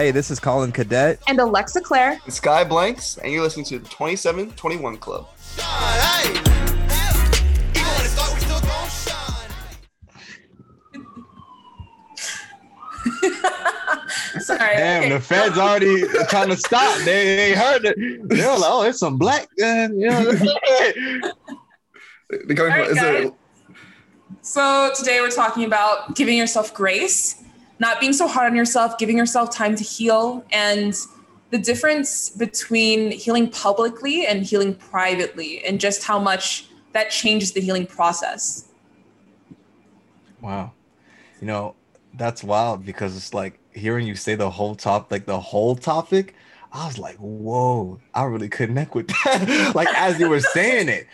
Hey, this is Collin Cadet. And Alexa Claire. And Skye Blanks, and you're listening to the 2721 Club. Sorry. Damn, the feds already trying to stop. They, they heard it. They're like, oh, it's some black. Uh, you know. They're going right, is there. So today we're talking about giving yourself grace, not being so hard on yourself, giving yourself time to heal, and the difference between healing publicly and healing privately, and just how much that changes the healing process. Wow. You know, that's wild because it's like hearing you say the whole top, like the whole topic. I was like, whoa, I really connect with that. like as you were saying it,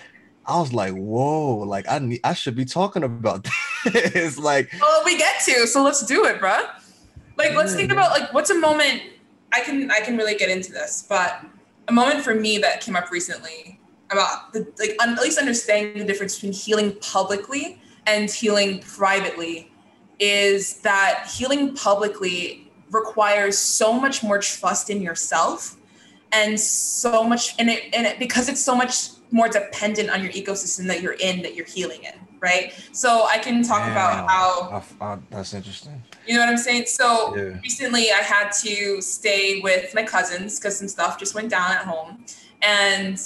I was like, whoa, like I need, I should be talking about this. like, Well, we get to, so let's do it, bruh. Like, let's think about like what's a moment. I can I can really get into this, but a moment for me that came up recently about the like un, at least understanding the difference between healing publicly and healing privately is that healing publicly requires so much more trust in yourself and so much and it and it because it's so much more dependent on your ecosystem that you're in that you're healing in right so i can talk about how I- I- that's interesting. you know what I'm saying? So Yeah. recently I had to stay with my cousins because some stuff just went down at home. And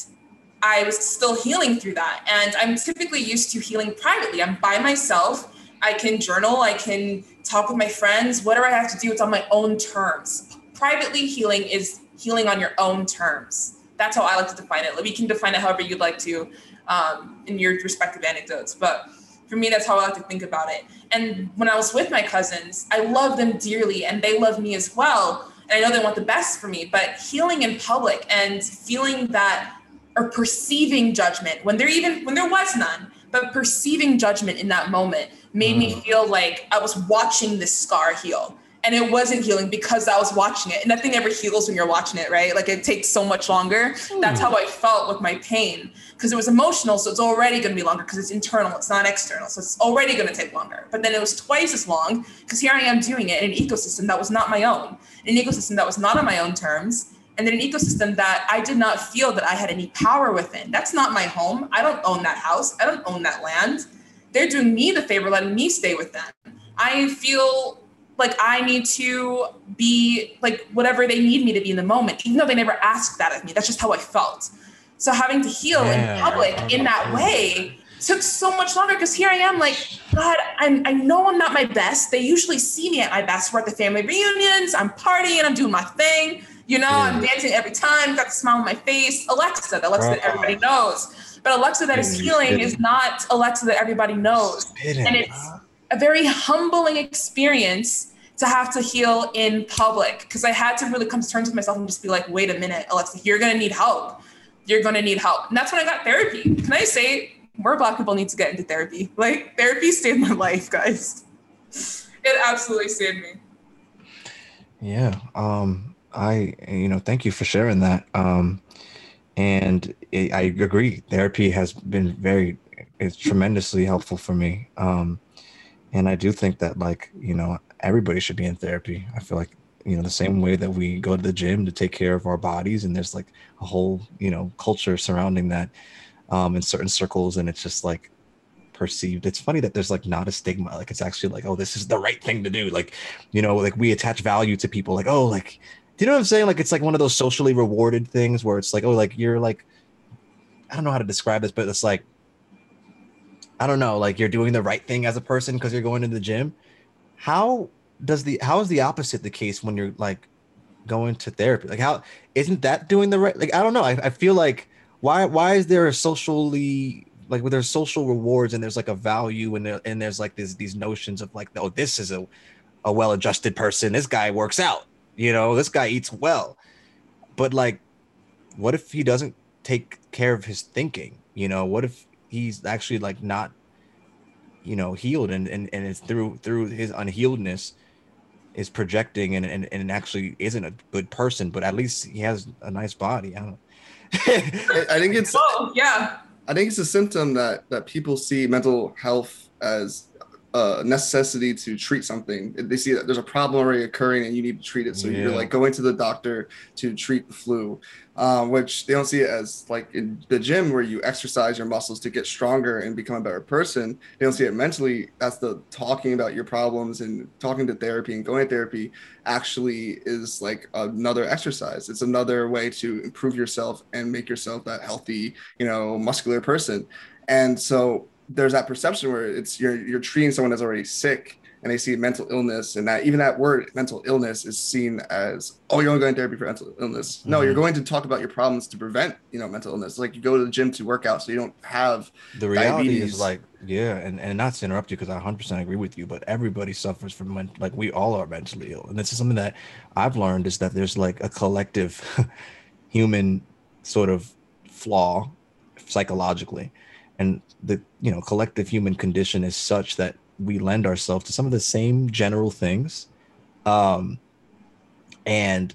I was still healing through that. And I'm typically used to healing privately. I'm by myself. I can journal, I can talk with my friends, whatever I have to do, it's on my own terms. Privately healing is healing on your own terms. That's how I like to define it. Like We can define it however you'd like to um, in your respective anecdotes. But for me, that's how I like to think about it. And when I was with my cousins, I love them dearly and they love me as well. And I know they want the best for me, but healing in public and feeling that or perceiving judgment when there even when there was none, but perceiving judgment in that moment made me feel like I was watching this scar heal. And it wasn't healing because I was watching it. And nothing ever heals when you're watching it, right? Like it takes so much longer. That's how I felt with my pain because it was emotional. So it's already going to be longer because it's internal, it's not external. So it's already going to take longer. But then it was twice as long because here I am doing it in an ecosystem that was not my own, an ecosystem that was not on my own terms, and then an ecosystem that I did not feel that I had any power within. That's not my home. I don't own that house, I don't own that land. They're doing me the favor letting me stay with them. I feel like I need to be like whatever they need me to be in the moment, even though they never asked that of me. That's just how I felt. So having to heal Yeah, in public in that way took so much longer because here I am like, God, I'm, I know I'm not my best. They usually see me at my best. We're at the family reunions, I'm partying, I'm doing my thing. You know, I'm dancing every time, got the smile on my face. Alexa, the Alexa that everybody knows. But Alexa that is healing is not Alexa that everybody knows Spitting, and it's huh? a very humbling experience to have to heal in public because I had to really come to terms with myself and just be like, wait a minute, Alexa, you're gonna need help. You're gonna need help. And that's when I got therapy. Can I say more black people need to get into therapy? Like therapy saved my life, guys. It absolutely saved me. Yeah. Um, I, you know, thank you for sharing that. Um, and I I agree. Therapy has been very, it's tremendously helpful for me. Um, and I do think that like, you know, everybody should be in therapy. I feel like, you know, the same way that we go to the gym to take care of our bodies and there's like a whole, you know, culture surrounding that, um, in certain circles. And it's just like, perceived it's funny that there's like not a stigma like it's actually like oh this is the right thing to do like you know like we attach value to people like oh like do you know what i'm saying like it's like one of those socially rewarded things where it's like oh like you're like i don't know how to describe this but it's like i don't know like you're doing the right thing as a person because you're going to the gym how does the how is the opposite the case when you're like going to therapy? Like how isn't that doing the right like i don't know. I, I feel like why why is there a socially like where there's social rewards and there's like a value and there, and there's like these these notions of like oh this is a a well-adjusted person. This guy works out you know this guy eats well. But like what if he doesn't take care of his thinking? You know what if he's actually like not you know healed and and, and it's through through his unhealedness is projecting and, and and actually isn't a good person but at least he has a nice body i don't know I I think it's Oh, yeah. I think it's a symptom that that people see mental health as a necessity to treat something. They see that there's a problem already occurring and you need to treat it. So yeah. you're like going to the doctor to treat the flu, um, which they don't see it as like in the gym where you exercise your muscles to get stronger and become a better person. They don't see it mentally. That's the talking about your problems and talking to therapy and going to therapy actually is like another exercise. It's another way to improve yourself and make yourself that healthy, you know, muscular person. And so there's that perception where it's you're you're treating someone that's already sick and they see mental illness and that even that word mental illness is seen as oh you're only going to therapy for mental illness mm-hmm. no you're going to talk about your problems to prevent you know mental illness like you go to the gym to work out so you don't have the reality diabetes. is like yeah and, and not to interrupt you because i 100% agree with you but everybody suffers from men- like we all are mentally ill and this is something that i've learned is that there's like a collective human sort of flaw psychologically and the you know collective human condition is such that we lend ourselves to some of the same general things um and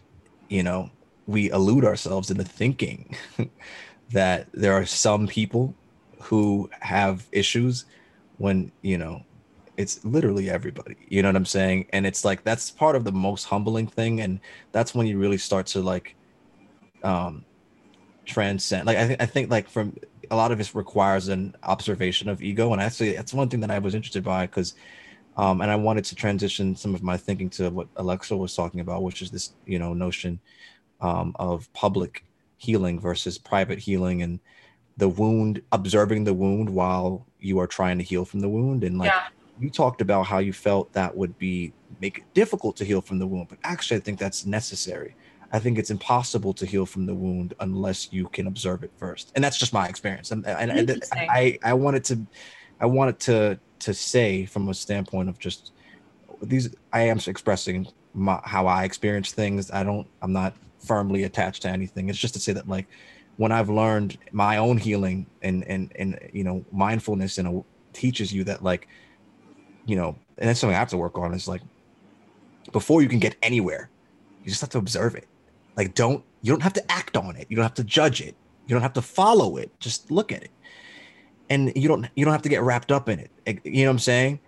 you know we elude ourselves into thinking that there are some people who have issues when you know it's literally everybody you know what i'm saying? And it's like that's part of the most humbling thing and that's when you really start to like um transcend like i, th- I think like from a lot of this requires an observation of ego and actually that's one thing that i was interested by because um, and i wanted to transition some of my thinking to what alexa was talking about which is this you know notion um, of public healing versus private healing and the wound observing the wound while you are trying to heal from the wound and like yeah. you talked about how you felt that would be make it difficult to heal from the wound but actually i think that's necessary I think it's impossible to heal from the wound unless you can observe it first. And that's just my experience. And, and, and I, I wanted to, I wanted to, to say from a standpoint of just these, I am expressing my, how I experience things. I don't, I'm not firmly attached to anything. It's just to say that like, when I've learned my own healing and, and, and, you know, mindfulness and teaches you that like, you know, and that's something I have to work on is like, before you can get anywhere, you just have to observe it like, don't you don't have to act on it. You don't have to judge it. You don't have to follow it. Just look at it, and you don't you don't have to get wrapped up in it. You know what I'm saying?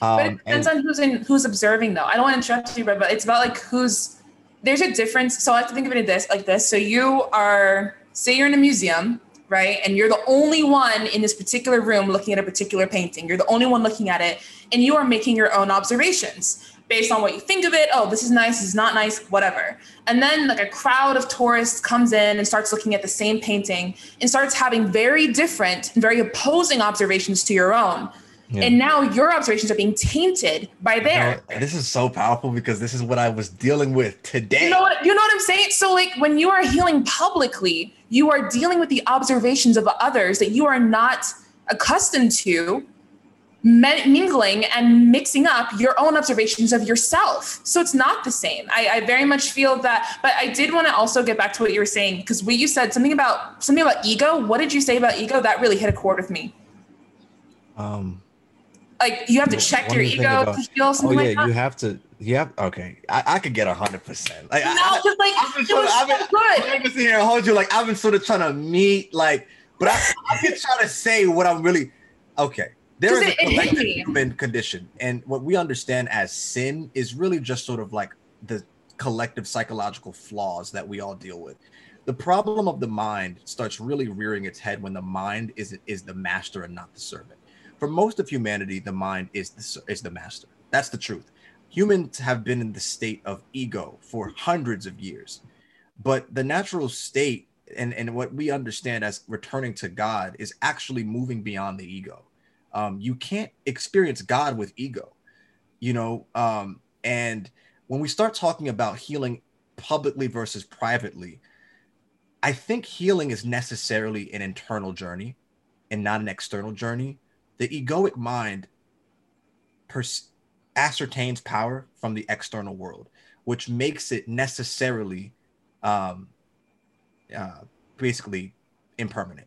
Um, but it depends and, on who's in who's observing, though. I don't want to interrupt you, but it's about like who's. There's a difference. So I have to think of it this like this. So you are, say, you're in a museum, right? And you're the only one in this particular room looking at a particular painting. You're the only one looking at it, and you are making your own observations based on what you think of it. Oh, this is nice, this is not nice, whatever. And then like a crowd of tourists comes in and starts looking at the same painting and starts having very different, and very opposing observations to your own. Yeah. And now your observations are being tainted by their. You know, this is so powerful because this is what I was dealing with today. You know what? You know what I'm saying? So, like, when you are healing publicly, you are dealing with the observations of others that you are not accustomed to mingling and mixing up your own observations of yourself. So it's not the same. I, I very much feel that, but I did want to also get back to what you were saying because what you said something about something about ego. What did you say about ego? That really hit a chord with me. Um, like you have to check your ego about, to feel something oh, yeah, like you have to. Yeah, okay. I, I could get a hundred percent. Like, no, because like I've been, sort of, I've been, good. I've been sitting here and hold you like I've been sort of trying to meet like, but I, I've been trying to say what I'm really okay there is a collective human condition, and what we understand as sin is really just sort of like the collective psychological flaws that we all deal with. The problem of the mind starts really rearing its head when the mind is is the master and not the servant. For most of humanity, the mind is the, is the master. That's the truth. Humans have been in the state of ego for hundreds of years, but the natural state and, and what we understand as returning to God is actually moving beyond the ego um, you can't experience God with ego, you know. Um, and when we start talking about healing publicly versus privately, I think healing is necessarily an internal journey and not an external journey. The egoic mind pers- ascertains power from the external world, which makes it necessarily um, uh, basically impermanent.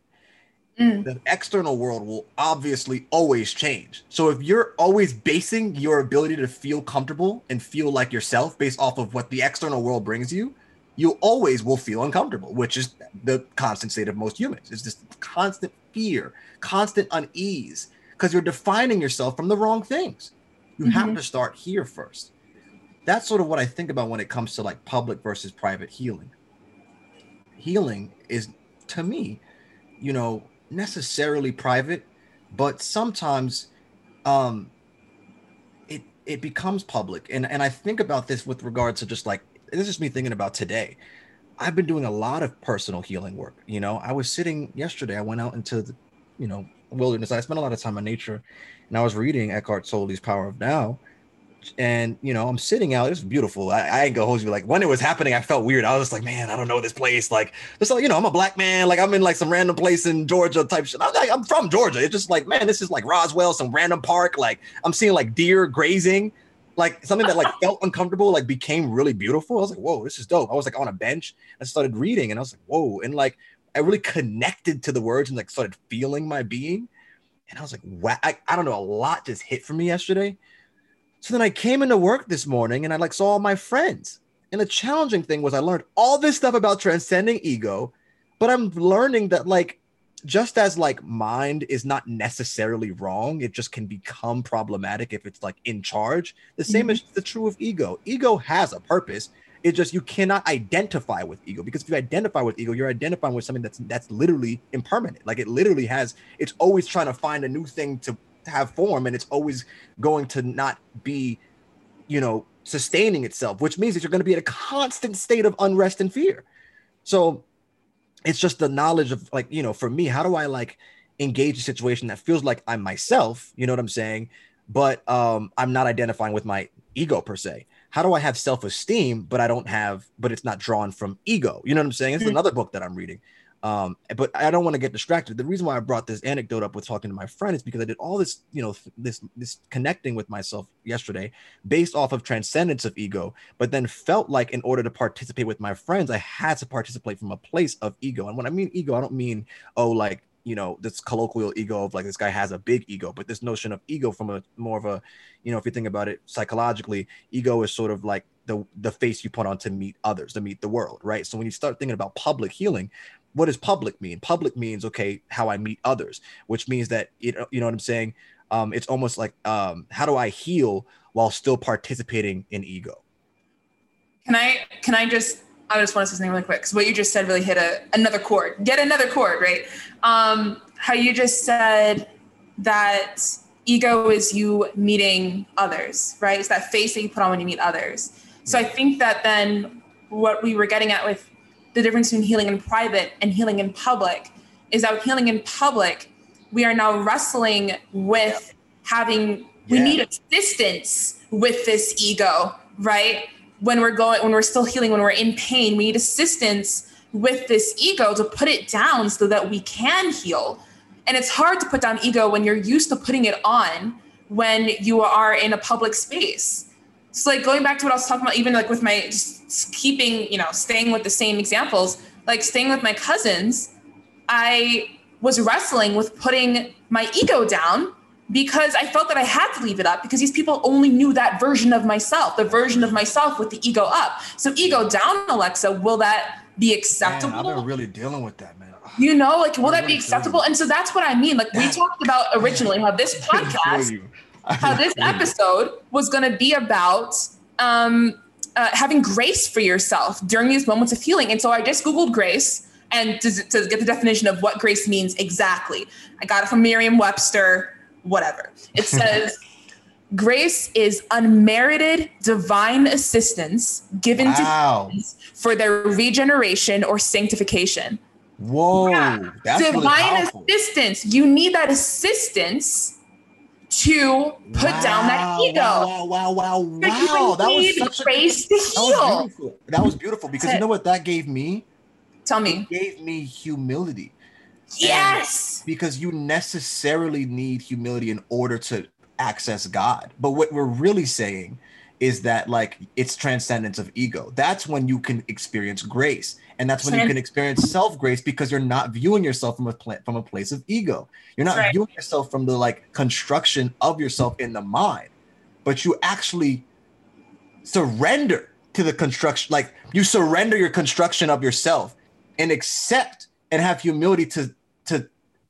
Mm. The external world will obviously always change. So if you're always basing your ability to feel comfortable and feel like yourself based off of what the external world brings you, you always will feel uncomfortable, which is the constant state of most humans. It's just constant fear, constant unease, because you're defining yourself from the wrong things. You mm-hmm. have to start here first. That's sort of what I think about when it comes to like public versus private healing. Healing is to me, you know, necessarily private, but sometimes um it it becomes public. And and I think about this with regards to just like this is me thinking about today. I've been doing a lot of personal healing work. You know, I was sitting yesterday, I went out into the, you know, wilderness. I spent a lot of time in nature and I was reading Eckhart Tolle's Power of Now. And you know, I'm sitting out. It's beautiful. I, I ain't gonna hold you. Like when it was happening, I felt weird. I was just like, man, I don't know this place. Like, just like you know, I'm a black man. Like I'm in like some random place in Georgia type shit. I'm, like, I'm from Georgia. It's just like, man, this is like Roswell, some random park. Like I'm seeing like deer grazing like something that like felt uncomfortable like became really beautiful. I was like, whoa, this is dope. I was like on a bench. I started reading and I was like, whoa. And like I really connected to the words and like started feeling my being. And I was like, wow, I, I don't know, a lot just hit for me yesterday. So then I came into work this morning and I like saw all my friends. And the challenging thing was I learned all this stuff about transcending ego, but I'm learning that like just as like mind is not necessarily wrong, it just can become problematic if it's like in charge. The same mm-hmm. is the true of ego. Ego has a purpose. It's just you cannot identify with ego because if you identify with ego, you're identifying with something that's that's literally impermanent. Like it literally has, it's always trying to find a new thing to have form, and it's always going to not be, you know, sustaining itself, which means that you're going to be in a constant state of unrest and fear. So it's just the knowledge of like you know for me how do i like engage a situation that feels like i'm myself you know what i'm saying? But um i'm not identifying with my ego per se. How do i have self-esteem but i don't have but it's not drawn from ego? You know what i'm saying? It's mm-hmm. another book that i'm reading um, but I don't want to get distracted. The reason why I brought this anecdote up with talking to my friend is because I did all this, you know, this this connecting with myself yesterday based off of transcendence of ego, but then felt like in order to participate with my friends, I had to participate from a place of ego. And when I mean ego, I don't mean oh like you know this colloquial ego of like this guy has a big ego but this notion of ego from a more of a you know if you think about it psychologically ego is sort of like the the face you put on to meet others to meet the world right so when you start thinking about public healing what does public mean? Public means okay, how I meet others, which means that you know, you know what I'm saying. Um, it's almost like um, how do I heal while still participating in ego? Can I can I just I just want to say something really quick because what you just said really hit a another chord, get another chord, right? Um, how you just said that ego is you meeting others, right? It's that face that you put on when you meet others. So I think that then what we were getting at with the difference between healing in private and healing in public is that healing in public, we are now wrestling with having, we need assistance with this ego, right? When we're going, when we're still healing, when we're in pain, we need assistance with this ego to put it down so that we can heal. And it's hard to put down ego when you're used to putting it on when you are in a public space. So like going back to what I was talking about, even like with my just keeping, you know, staying with the same examples, like staying with my cousins, I was wrestling with putting my ego down because I felt that I had to leave it up because these people only knew that version of myself, the version of myself with the ego up. So ego down, Alexa, will that be acceptable? Man, I've been really dealing with that, man. You know, like will that be acceptable? And so that's what I mean. Like we talked about originally how this podcast how this episode was going to be about um, uh, having grace for yourself during these moments of healing. And so I just Googled grace and to, to get the definition of what grace means exactly. I got it from Merriam Webster, whatever. It says, Grace is unmerited divine assistance given wow. to humans for their regeneration or sanctification. Whoa, yeah. divine assistance. You need that assistance to put wow, down that ego. Wow, wow, wow, wow. That was such a, to heal. That was beautiful. That was beautiful because you know what that gave me? Tell me. It gave me humility. Yes. And because you necessarily need humility in order to access God. But what we're really saying is that like it's transcendence of ego. That's when you can experience grace. And that's when you can experience self grace because you're not viewing yourself from a pl- from a place of ego. You're not right. viewing yourself from the like construction of yourself in the mind, but you actually surrender to the construction. Like you surrender your construction of yourself and accept and have humility to to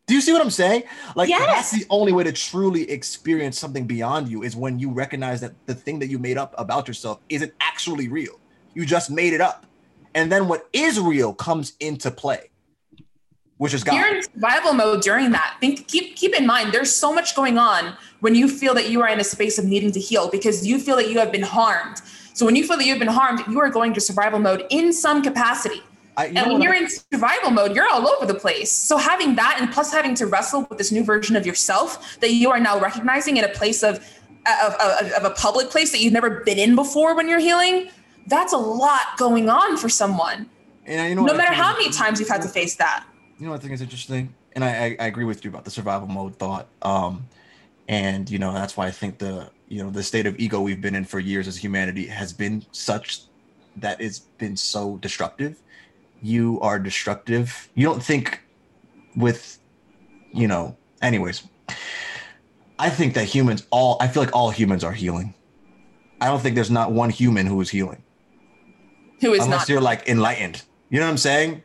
Do you see what I'm saying? Like Yes. that's the only way to truly experience something beyond you is when you recognize that the thing that you made up about yourself isn't actually real. You just made it up. And then what is real comes into play, which is God. You're in survival mode during that. Think keep keep in mind there's so much going on when you feel that you are in a space of needing to heal because you feel that you have been harmed. So when you feel that you've been harmed, you are going to survival mode in some capacity. I, And when you're I- in survival mode, you're all over the place. So having that and plus having to wrestle with this new version of yourself that you are now recognizing in a place of of, of, of a public place that you've never been in before when you're healing, that's a lot going on for someone. and I- you know No matter how many times you've had to face that. you know I think is interesting, and I, I, I agree with you about the survival mode thought. Um, and you know that's why I think the you know the state of ego we've been in for years as humanity has been such that it's been so destructive. You are destructive. You don't think with, you know. Anyways, I think that humans all. I feel like all humans are healing. I don't think there's not one human who is healing Who is not? unless not you're like enlightened. You know what I'm saying?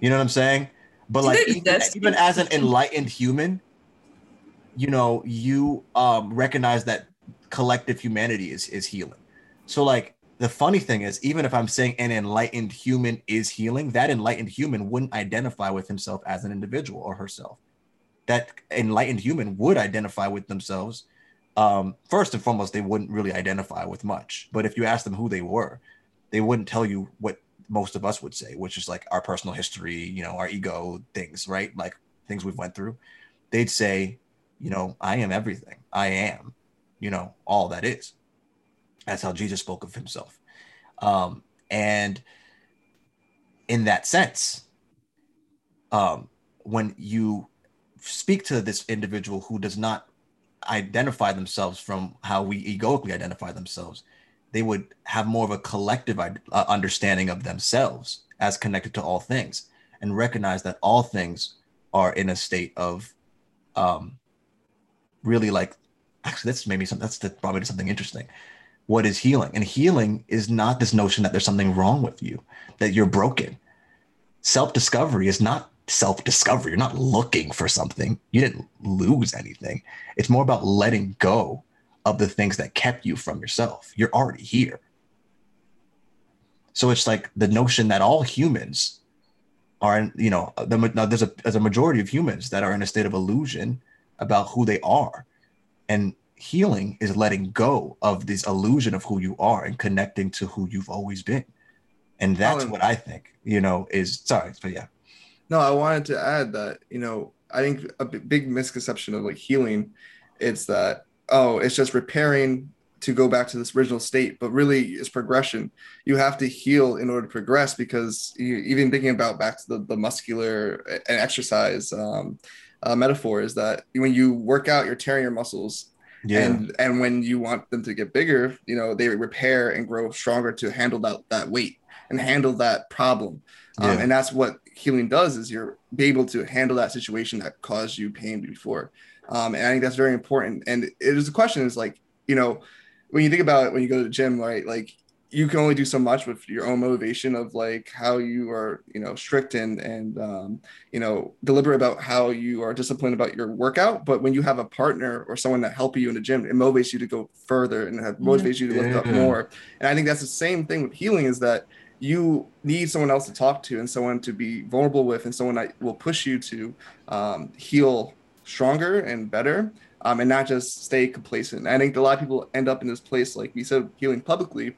You know what I'm saying? But like even, even as an enlightened human, you know, you um recognize that collective humanity is is healing. So like the funny thing is, even if I'm saying an enlightened human is healing, that enlightened human wouldn't identify with himself as an individual or herself. That enlightened human would identify with themselves. Um, first and foremost, they wouldn't really identify with much. But if you ask them who they were, they wouldn't tell you what most of us would say, which is like our personal history, you know, our ego things, right? Like things we've went through. They'd say, you know, I am everything. I am, you know, all that is. That's how Jesus spoke of himself. Um, and in that sense, um, when you speak to this individual who does not identify themselves from how we egoically identify themselves, they would have more of a collective uh, understanding of themselves as connected to all things and recognize that all things are in a state of um really like actually that's maybe something that's the, probably something interesting what is healing? And healing is not this notion that there's something wrong with you that you're broken. Self-discovery is not self-discovery. You're not looking for something. You didn't lose anything. It's more about letting go of the things that kept you from yourself. You're already here. So it's like the notion that all humans are, you know, the, there's a there's a majority of humans that are in a state of illusion about who they are, and healing is letting go of this illusion of who you are and connecting to who you've always been, and that's what I think, you know, is sorry, but yeah, No, I wanted to add that, you know, I think a big misconception of like healing, it's that, oh, it's just repairing to go back to this original state, but really it's progression. You have to heal in order to progress because you, even thinking about back to the, the muscular and exercise um, uh, metaphor is that when you work out, you're tearing your muscles yeah, and and when you want them to get bigger you know they repair and grow stronger to handle that that weight and handle that problem. Um, and that's what healing does is you're be able to handle that situation that caused you pain before. Um, and i think that's very important. And it is a question is like you know when you think about it when you go to the gym right like you can only do so much with your own motivation of like how you are you know strict and and um, you know deliberate about how you are disciplined about your workout. But when you have a partner or someone that help you in the gym it motivates you to go further and it motivates you to lift up more. And i think that's the same thing with healing is that you need someone else to talk to and someone to be vulnerable with and someone that will push you to um, heal stronger and better um, and not just stay complacent. I think a lot of people end up in this place like we said healing publicly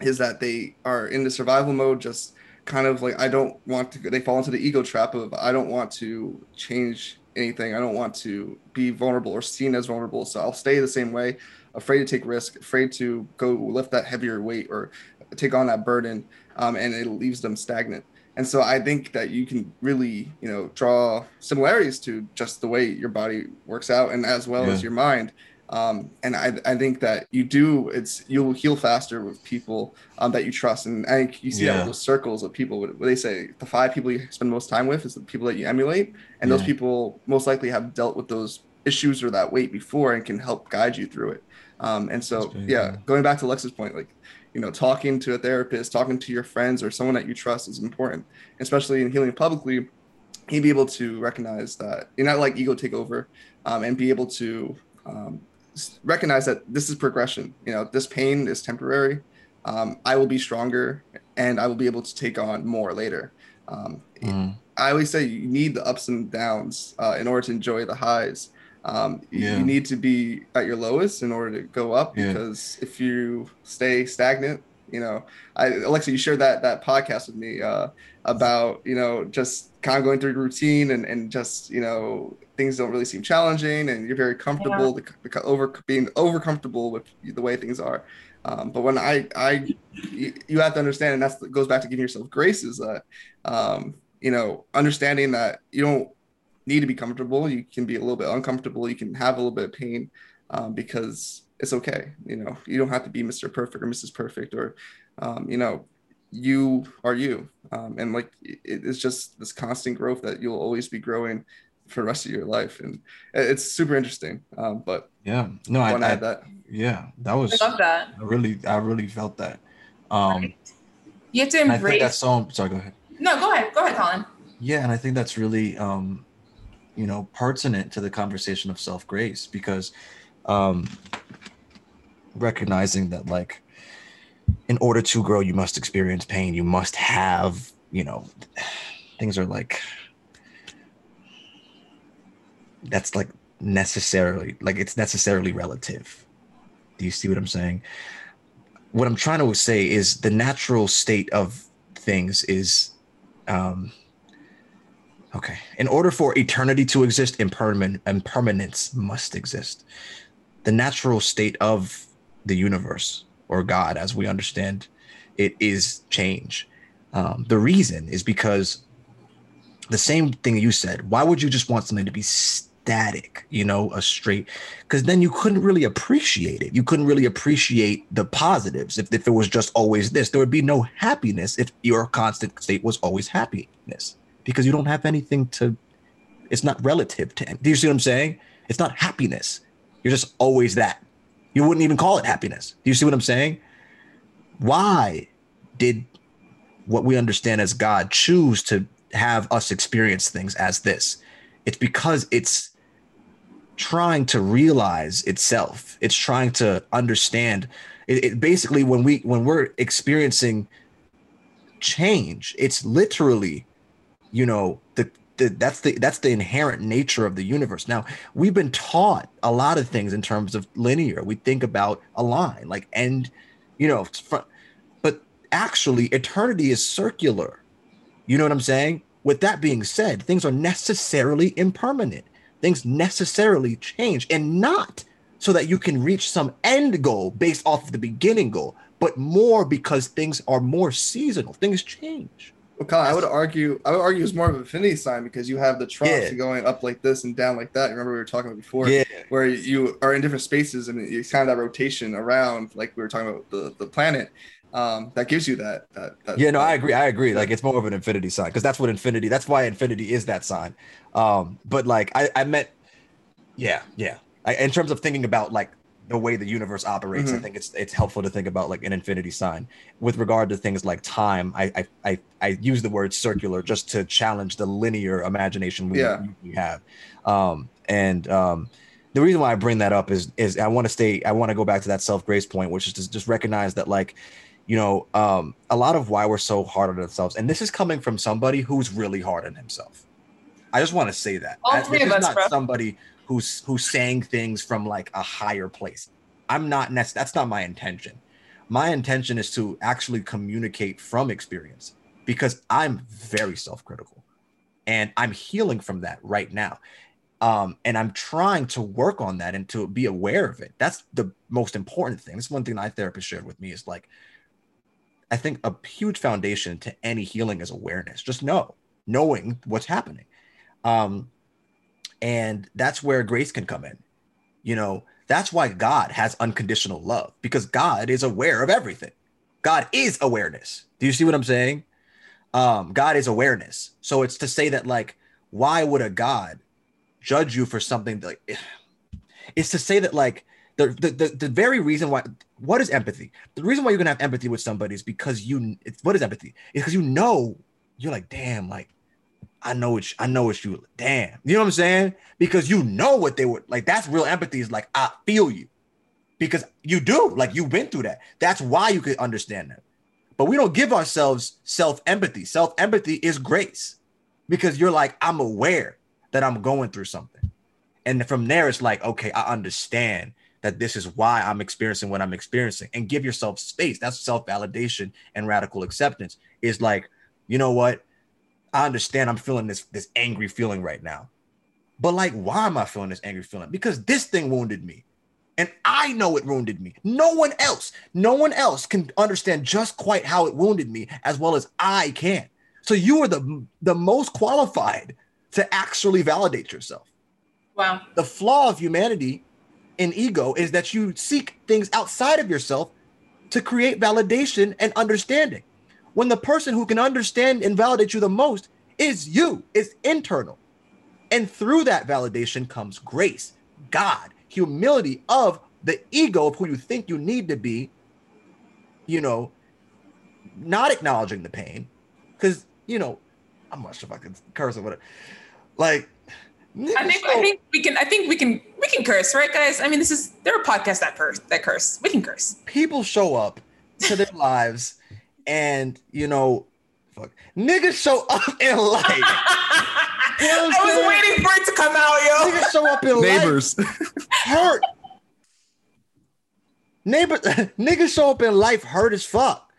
is that they are in the survival mode just kind of like i don't want to they fall into the ego trap of i don't want to change anything. I don't want to be vulnerable or seen as vulnerable. So i'll stay the same way afraid to take risk afraid to go lift that heavier weight or take on that burden um, and it leaves them stagnant. And so i think that you can really you know draw similarities to just the way your body works out and as well as your mind um, and I, I think that you do it's you'll heal faster with people um, that you trust. And I think you see that Yeah. with those circles of people what they say the five people you spend most time with is the people that you emulate. And those people most likely have dealt with those issues or that weight before and can help guide you through it. Um, and so yeah going back to Lex's point like you know talking to a therapist talking to your friends or someone that you trust is important. Especially in healing publicly he'd be able to recognize that you know like ego take over um, and be able to um, recognize that this is progression you know this pain is temporary um, i will be stronger and i will be able to take on more later um, mm. i always say you need the ups and downs uh, in order to enjoy the highs um, yeah. you need to be at your lowest in order to go up yeah. because if you stay stagnant you know I, alexa you shared that that podcast with me uh, about you know just kind of going through routine and, and just you know things don't really seem challenging and you're very comfortable yeah. the, the, over being over comfortable with the way things are. Um, but when i i you, you have to understand and that goes back to giving yourself grace is that um, you know understanding that you don't need to be comfortable. You can be a little bit uncomfortable. You can have a little bit of pain um, because it's okay. You know, you don't have to be Mr. Perfect or Mrs. Perfect or, um, you know, you are you. Um, and like, it, it's just this constant growth that you'll always be growing for the rest of your life. And it's super interesting. Um, but yeah, no, I, I, that. Yeah, that was, I love that. I really, I really felt that. Um, right. You have to embrace. I think that's so, sorry, go ahead. No, go ahead. Go ahead, Collin. Yeah. And I think that's really, um, you know, pertinent to the conversation of self grace because, um, recognizing that like in order to grow you must experience pain. You must have you know things are like that's like necessarily like it's necessarily relative. Do you see what i'm saying? What i'm trying to say is the natural state of things is um okay in order for eternity to exist impermanent impermanence must exist. The natural state of the universe or God as we understand it is change. Um, the reason is because the same thing you said. Why would you just want something to be static, you know, a straight? Because then you couldn't really appreciate it. You couldn't really appreciate the positives if, if it was just always this. There would be no happiness if your constant state was always happiness because you don't have anything to, it's not relative to. Do you see what I'm saying? It's not happiness. You're just always that. You wouldn't even call it happiness. Do you see what I'm saying? Why did what we understand as God choose to have us experience things as this? It's because it's trying to realize itself. It's trying to understand. It, it basically when we when we're experiencing change, it's literally, you know, that's the that's the inherent nature of the universe. Now we've been taught a lot of things in terms of linear. We think about a line like end, you know, front, but actually eternity is circular. You know what I'm saying? With that being said, things are necessarily impermanent. Things necessarily change, and not so that you can reach some end goal based off of the beginning goal, but more because things are more seasonal. Things change. Well, Collin, I would argue, I would argue it's more of an infinity sign because you have the troughs yeah. going up like this and down like that. Remember we were talking about before, yeah. where you are in different spaces and it's kind of that rotation around, like we were talking about the, the planet. Um, that gives you that, that, that yeah, no, I agree. I agree. Like it's more of an infinity sign because that's what infinity. That's why infinity is that sign. Um, but like I, I meant, yeah, yeah. I, in terms of thinking about like the way the universe operates. Mm-hmm. I think it's it's helpful to think about like an infinity sign. With regard to things like time, I I I, I use the word circular just to challenge the linear imagination we, yeah. we have. Um, and um, the reason why I bring that up is is I want to stay. I want to go back to that self grace point, which is to just recognize that like you know, um, a lot of why we're so hard on ourselves, and this is coming from somebody who's really hard on himself. I just want to say that. All three of us, not bro. somebody who's who's saying things from like a higher place. I'm not nec- that's not my intention. My intention is to actually communicate from experience because I'm very self-critical and I'm healing from that right now. Um, and I'm trying to work on that and to be aware of it. That's the most important thing. This one thing my therapist shared with me is like, I think a huge foundation to any healing is awareness. Just know, knowing what's happening. Um, and that's where grace can come in. You know, that's why God has unconditional love because God is aware of everything. God is awareness. Do you see what I'm saying? Um, God is awareness. So it's to say that, like, why would a God judge you for something like it's to say that like the, the the, the very reason why what is empathy the reason why you're gonna have empathy with somebody is because you it's what is empathy it's because you know you're like damn like I know you, I know what you damn. You know what I'm saying? Because you know what they were like. That's real empathy. Is like I feel you, because you do. Like you've been through that. That's why you could understand that. But we don't give ourselves self empathy. Self empathy is grace, because you're like I'm aware that I'm going through something, and from there it's like okay, I understand that this is why I'm experiencing what I'm experiencing, and give yourself space. That's self validation and radical acceptance. Is like you know what I understand I'm feeling this this angry feeling right now. But like, why am I feeling this angry feeling? Because this thing wounded me. And I know it wounded me. No one else, no one else can understand just quite how it wounded me as well as I can. So you are the the most qualified to actually validate yourself. Wow. The flaw of humanity in ego is that you seek things outside of yourself to create validation and understanding when the person who can understand and validate you the most is you, it's internal. And through that validation comes grace, God, humility of the ego of who you think you need to be, you know, not acknowledging the pain. Because, you know, I'm not sure if I can curse or whatever. Like, I think I think we can I think we can we can curse, right, guys? I mean, this is there are podcasts that curse that curse. We can curse. People show up to their lives and you know, fuck, niggas show up in life. you know I was waiting for it to come out, yo. Niggas show up in neighbors hurt. Neighbor, niggas show up in life hurt as fuck.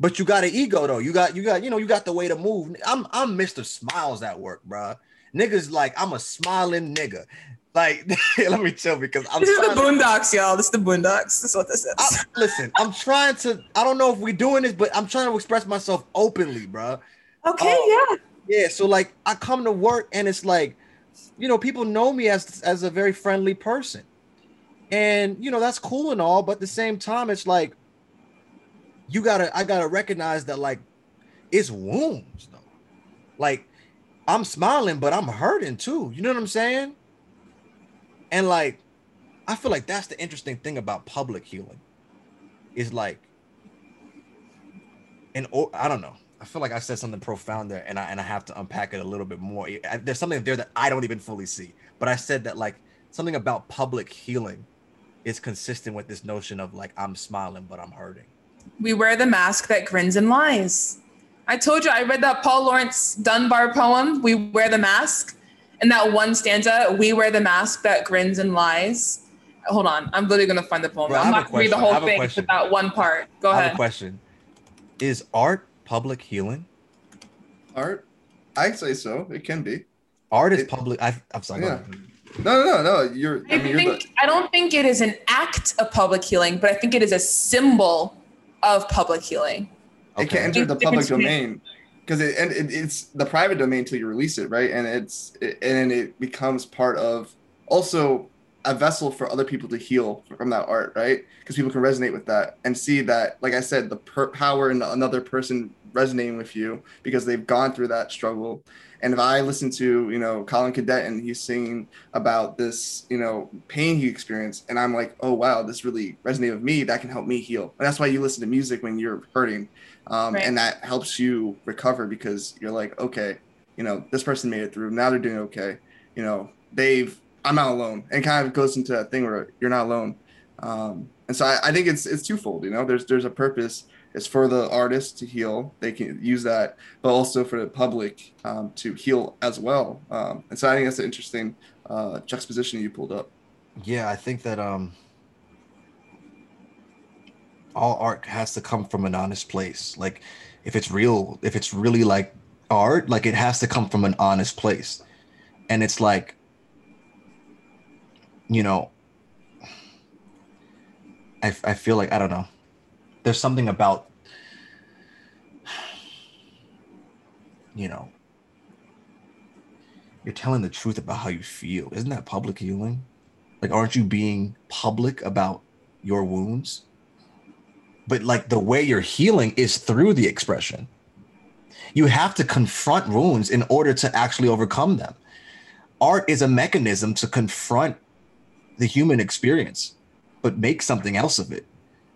But you got an ego though. You got you got you know you got the way to move. I'm I'm Mr. Smiles at work, bro. Niggas like I'm a smiling nigga. Like, let me chill because I'm. This is the Boondocks, to, y'all. This is the Boondocks. That's what this is. I, listen, I'm trying to. I don't know if we're doing this, but I'm trying to express myself openly, bro. Okay, uh, yeah. Yeah, so like I come to work and it's like, you know, people know me as as a very friendly person, and you know that's cool and all, but at the same time, it's like, you gotta, I gotta recognize that like, it's wounds though. Like, I'm smiling, but I'm hurting too. You know what I'm saying? And like, I feel like that's the interesting thing about public healing is like, and I don't know. I feel like I said something profound there, and I and I have to unpack it a little bit more. There's something there that I don't even fully see, but I said that like something about public healing is consistent with this notion of like I'm smiling but I'm hurting. We wear the mask that grins and lies. I told you I read that Paul Laurence Dunbar poem. We wear the mask in that one stanza, we wear the mask that grins and lies. Hold on, I'm literally gonna find the poem. Bro, I'm not gonna read the whole thing, but that one part. Go I ahead. Have a question: Is art public healing? Art, I say so. It can be. Art is it, public. I, am sorry. Yeah. No, no, no, no. You're. I, I mean, think the, I don't think it is an act of public healing, but I think it is a symbol of public healing. Okay. It can enter the public domain because it and it, it's the private domain until you release it, right? And it's it, and it becomes part of also a vessel for other people to heal from that art, right? Because people can resonate with that and see that, like I said, the per- power in another person resonating with you because they've gone through that struggle. And if I listen to, you know, Collin Cadet and he's singing about this, you know, pain he experienced, and I'm like, oh wow, this really resonated with me. That can help me heal. And that's why you listen to music when you're hurting um, right. and that helps you recover because you're like okay you know this person made it through. Now they're doing okay. You know they've i'm not alone. And kind of goes into that thing where you're not alone. Um, and so I, I, think it's it's twofold you know? There's there's a purpose. It's for the artist to heal. They can use that but also for the public um, to heal as well. Um, and so i think that's an interesting uh, juxtaposition you pulled up. Yeah i think that um all art has to come from an honest place. Like if it's real, if it's really like art, like it has to come from an honest place. And it's like, you know, I, I feel like, I don't know, there's something about, you know, you're telling the truth about how you feel. Isn't that public healing? Like, aren't you being public about your wounds? But like the way you're healing is through the expression. You have to confront wounds in order to actually overcome them. Art is a mechanism to confront the human experience, but make something else of it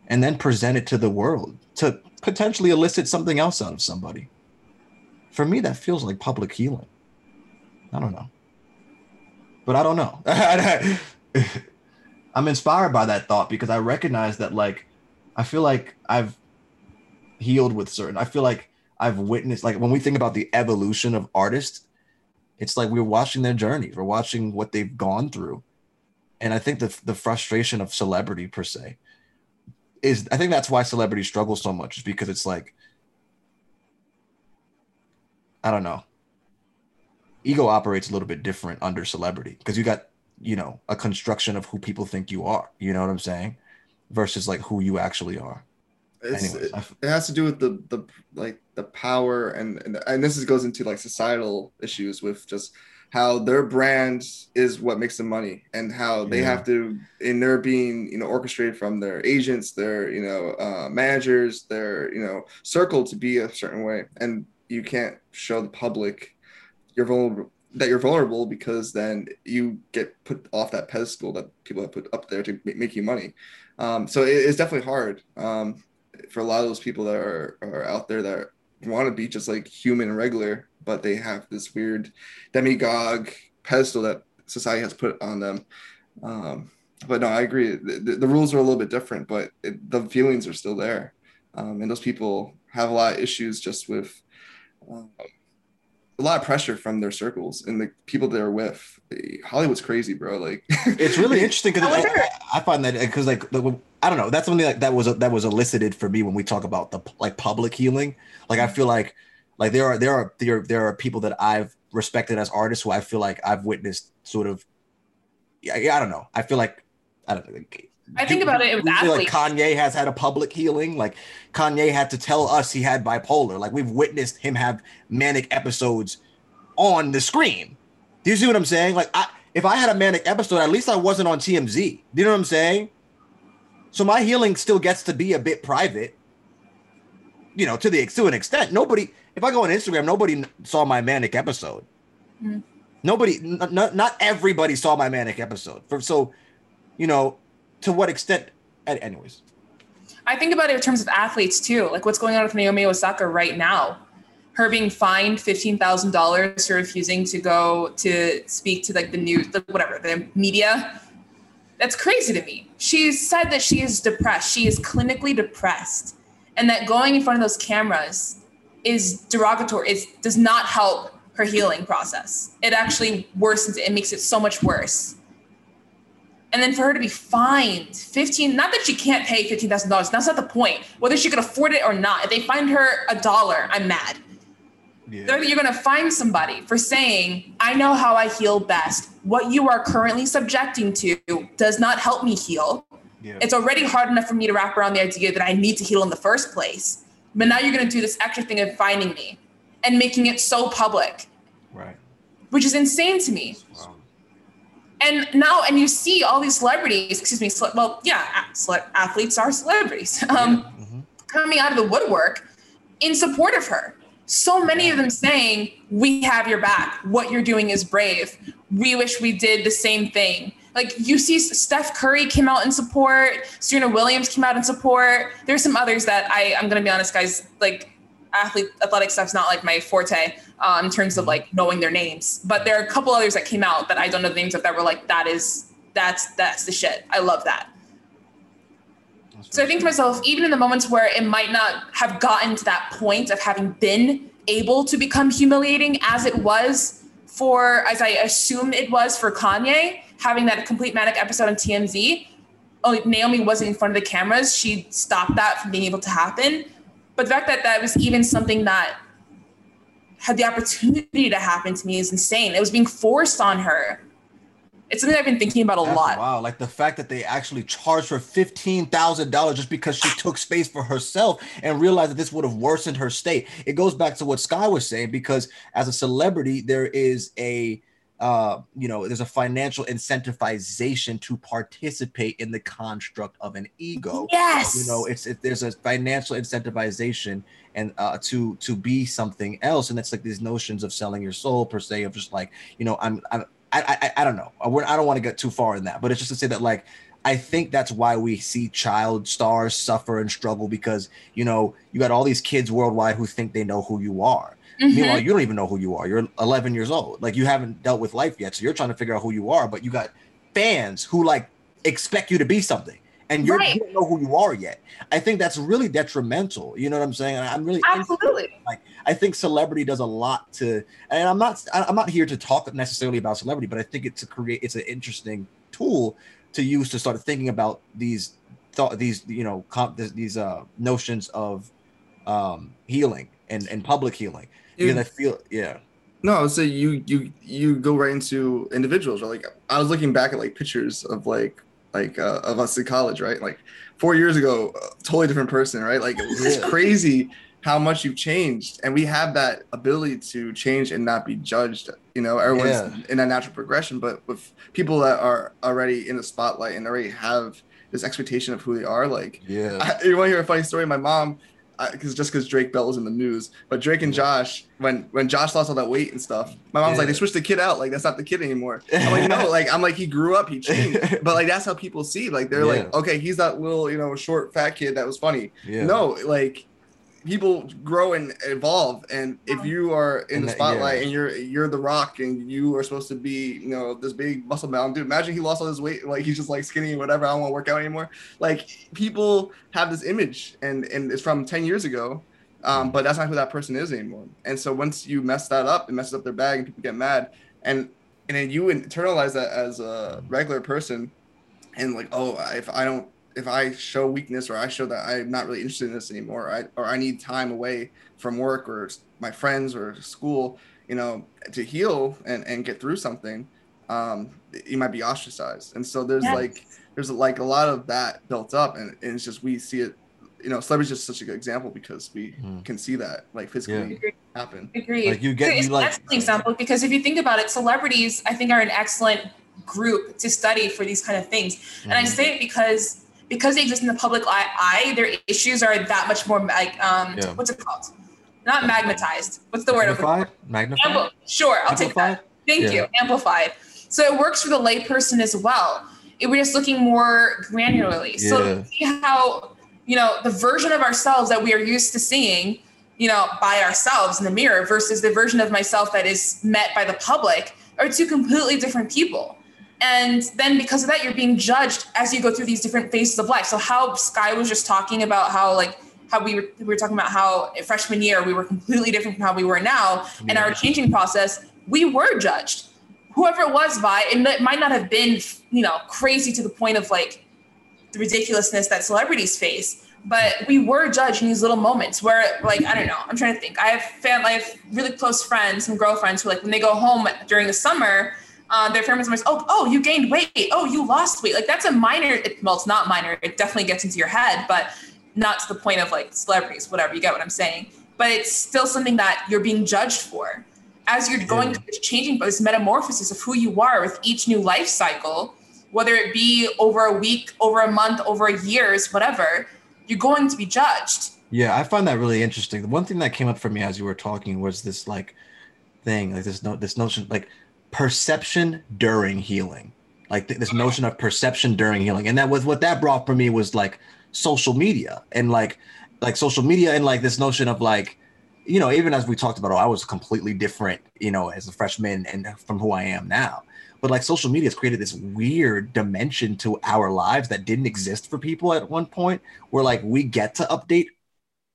and then present it to the world to potentially elicit something else out of somebody. for me that feels like public healing. I don't know. But I don't know. I'm inspired by that thought because I recognize that like I feel like I've healed with certain I feel like I've witnessed like when we think about the evolution of artists, it's like we're watching their journey, we're watching what they've gone through. And I think the the frustration of celebrity per se is I think that's why celebrities struggle so much, is because it's like I don't know. Ego operates a little bit different under celebrity because you got, you know, a construction of who people think you are. You know what I'm saying? Versus like who you actually are. Anyways, it, it has to do with the the like the power and, and and this is, goes into like societal issues with just how their brand is what makes them money and how they yeah. have to in their being you know orchestrated from their agents their you know uh, managers their you know circle to be a certain way and you can't show the public you're vulnerable that you're vulnerable because then you get put off that pedestal that people have put up there to make you money. Um, so it, it's definitely hard um, for a lot of those people that are, are out there that want to be just like human and regular, but they have this weird demagogue pedestal that society has put on them. Um, but no, I agree. The, the, rules are a little bit different, but it, the feelings are still there. Um, and those people have a lot of issues just with um, a lot of pressure from their circles and the people they're with. Hollywood's crazy, bro. Like it's really interesting because I, I, I, find that because like I don't know, that's something like that was that was elicited for me when we talk about the like public healing. Like I feel like like there are there are there there are people that I've respected as artists who I feel like I've witnessed sort of. Yeah, I don't know. I feel like I don't know. I think about it. It was athletes. Like Kanye has had a public healing. Like Kanye had to tell us he had bipolar. Like we've witnessed him have manic episodes on the screen. Do you see what I'm saying? Like I, if I had a manic episode, at least I wasn't on TMZ. Do you know what I'm saying? So my healing still gets to be a bit private. You know, to the to an extent. Nobody. If I go on Instagram, nobody saw my manic episode. Mm. Nobody. N- not everybody saw my manic episode. For so, you know, to what extent? Anyways, I think about it in terms of athletes too. Like what's going on with Naomi Osaka right now. Her being fined fifteen thousand dollars for refusing to go to speak to like the news, the, whatever the media. That's crazy to me. She said that she is depressed. She is clinically depressed, and that going in front of those cameras is derogatory. It does not help her healing process. It actually worsens it. It makes it so much worse and then for her to be fined 15 not that she can't pay $15000 that's not the point. Whether she could afford it or not if they find her a dollar i'm mad. Yeah. you're going to find somebody for saying i know how i heal best. What you are currently subjecting to does not help me heal. Yeah. it's already hard enough for me to wrap around the idea that i need to heal in the first place. But now you're going to do this extra thing of finding me and making it so public. Right. Which is insane to me. Wow and now and you see all these celebrities excuse me well yeah athletes are celebrities um, mm-hmm. coming out of the woodwork in support of her. So many of them saying we have your back. What you're doing is brave. We wish we did the same thing. Like you see steph curry came out in support serena williams came out in support. There's some others that i i'm gonna be honest guys like athlete athletic stuff's not like my forte uh, in terms of mm-hmm. like knowing their names. But there are a couple others that came out that I don't know the names of that were like that is that's that's the shit. I love that. So I think to myself, even in the moments where it might not have gotten to that point of having been able to become humiliating as it was for, as I assume it was for Kanye, having that complete manic episode on TMZ. Oh, Naomi wasn't in front of the cameras. She stopped that from being able to happen. But the fact that that was even something that had the opportunity to happen to me is insane. It was being forced on her. It's something I've been thinking about a That's lot. Wow, like the fact that they actually charged her fifteen thousand dollars just because she took space for herself and realized that this would have worsened her state. It goes back to what Skye was saying because as a celebrity, there is a uh, you know, there's a financial incentivization to participate in the construct of an ego. Yes. You know, it's it, there's a financial incentivization and uh, to to be something else, and it's like these notions of selling your soul per se of just like you know, I'm, I'm I, I I don't know. I, I don't want to get too far in that, but it's just to say that like I think that's why we see child stars suffer and struggle because you know you got all these kids worldwide who think they know who you are Mm-hmm. Meanwhile, you don't even know who you are. You're 11 years old. Like you haven't dealt with life yet, so you're trying to figure out who you are. But you got fans who like expect you to be something, and you're, right. you don't know who you are yet. I think that's really detrimental. You know what I'm saying? I'm really absolutely like I think celebrity does a lot to, and I'm not I'm not here to talk necessarily about celebrity, but I think it's a create it's an interesting tool to use to start thinking about these thought these you know comp, these uh notions of um healing and and public healing because I feel yeah. No, so you you you go right into individuals. Right? Like I was looking back at like pictures of like like uh, of us in college, right? Like four years ago, totally different person, right? Like it's crazy how much you've changed, and we have that ability to change and not be judged. You know, everyone's yeah. in a natural progression, but with people that are already in the spotlight and already have this expectation of who they are, like yeah. I, you want to hear a funny story? My mom because just because Drake Bell was in the news, but Drake and Josh, when when Josh lost all that weight and stuff, my mom's yeah. like, they switched the kid out, like that's not the kid anymore. I'm like, no, like I'm like he grew up, he changed, but like that's how people see, like they're yeah. like, okay, he's that little you know short fat kid that was funny. Yeah. No, like people grow and evolve and if you are in and the spotlight that, yeah. and you're you're the rock and you are supposed to be you know this big muscle bound dude imagine he lost all his weight like he's just like skinny and whatever i don't want to work out anymore. Like people have this image and and it's from 10 years ago um, but that's not who that person is anymore. And so once you mess that up it messes up their bag and people get mad. And and then you internalize that as a regular person and like oh if i don't if I show weakness or I show that I'm not really interested in this anymore, or I, or I need time away from work or my friends or school, you know, to heal and, and get through something, um, you might be ostracized. And so there's yes. like there's like a lot of that built up, and, and, it's just we see it. You know, celebrity's just such a good example because we mm. can see that like physically yeah. happen. Agreed. Like you get you like an example because if you think about it, celebrities I think are an excellent group to study for these kind of things. Mm. And I mm-hmm. say it because because they exist in the public eye, their issues are that much more like um, yeah. what's it called? Not magnetized. What's the word? Magnified. Magnified. Ampl- sure, I'll Amplified? take that. Thank yeah. you. Amplified. So it works for the layperson as well. It, we're just looking more granularly. Yeah. So see how you know the version of ourselves that we are used to seeing, you know, by ourselves in the mirror versus the version of myself that is met by the public are two completely different people and then because of that you're being judged as you go through these different phases of life. So how Skye was just talking about how like how we were, we were talking about how freshman year we were completely different from how we were now. Yeah. and our changing process we were judged. Whoever it was by and it might not have been you know crazy to the point of like the ridiculousness that celebrities face but we were judged in these little moments where like i don't know i'm trying to think. I have found i have really close friends some girlfriends who like when they go home during the summer uh, their family members, oh, oh, you gained weight. Oh, you lost weight. Like that's a minor. It, well, it's not minor. It definitely gets into your head, but not to the point of like celebrities, whatever. You get what I'm saying. But it's still something that you're being judged for as you're going yeah. through this changing, this metamorphosis of who you are with each new life cycle, whether it be over a week, over a month, over a years, whatever. You're going to be judged. Yeah, I find that really interesting. The one thing that came up for me as you were talking was this like thing, like this no this notion, like perception during healing. Like th- this notion of perception during healing. And that was what that brought for me was like social media and like like social media and like this notion of like you know even as we talked about oh i was completely different you know as a freshman and from who i am now. But like social media has created this weird dimension to our lives that didn't exist for people at one point where like we get to update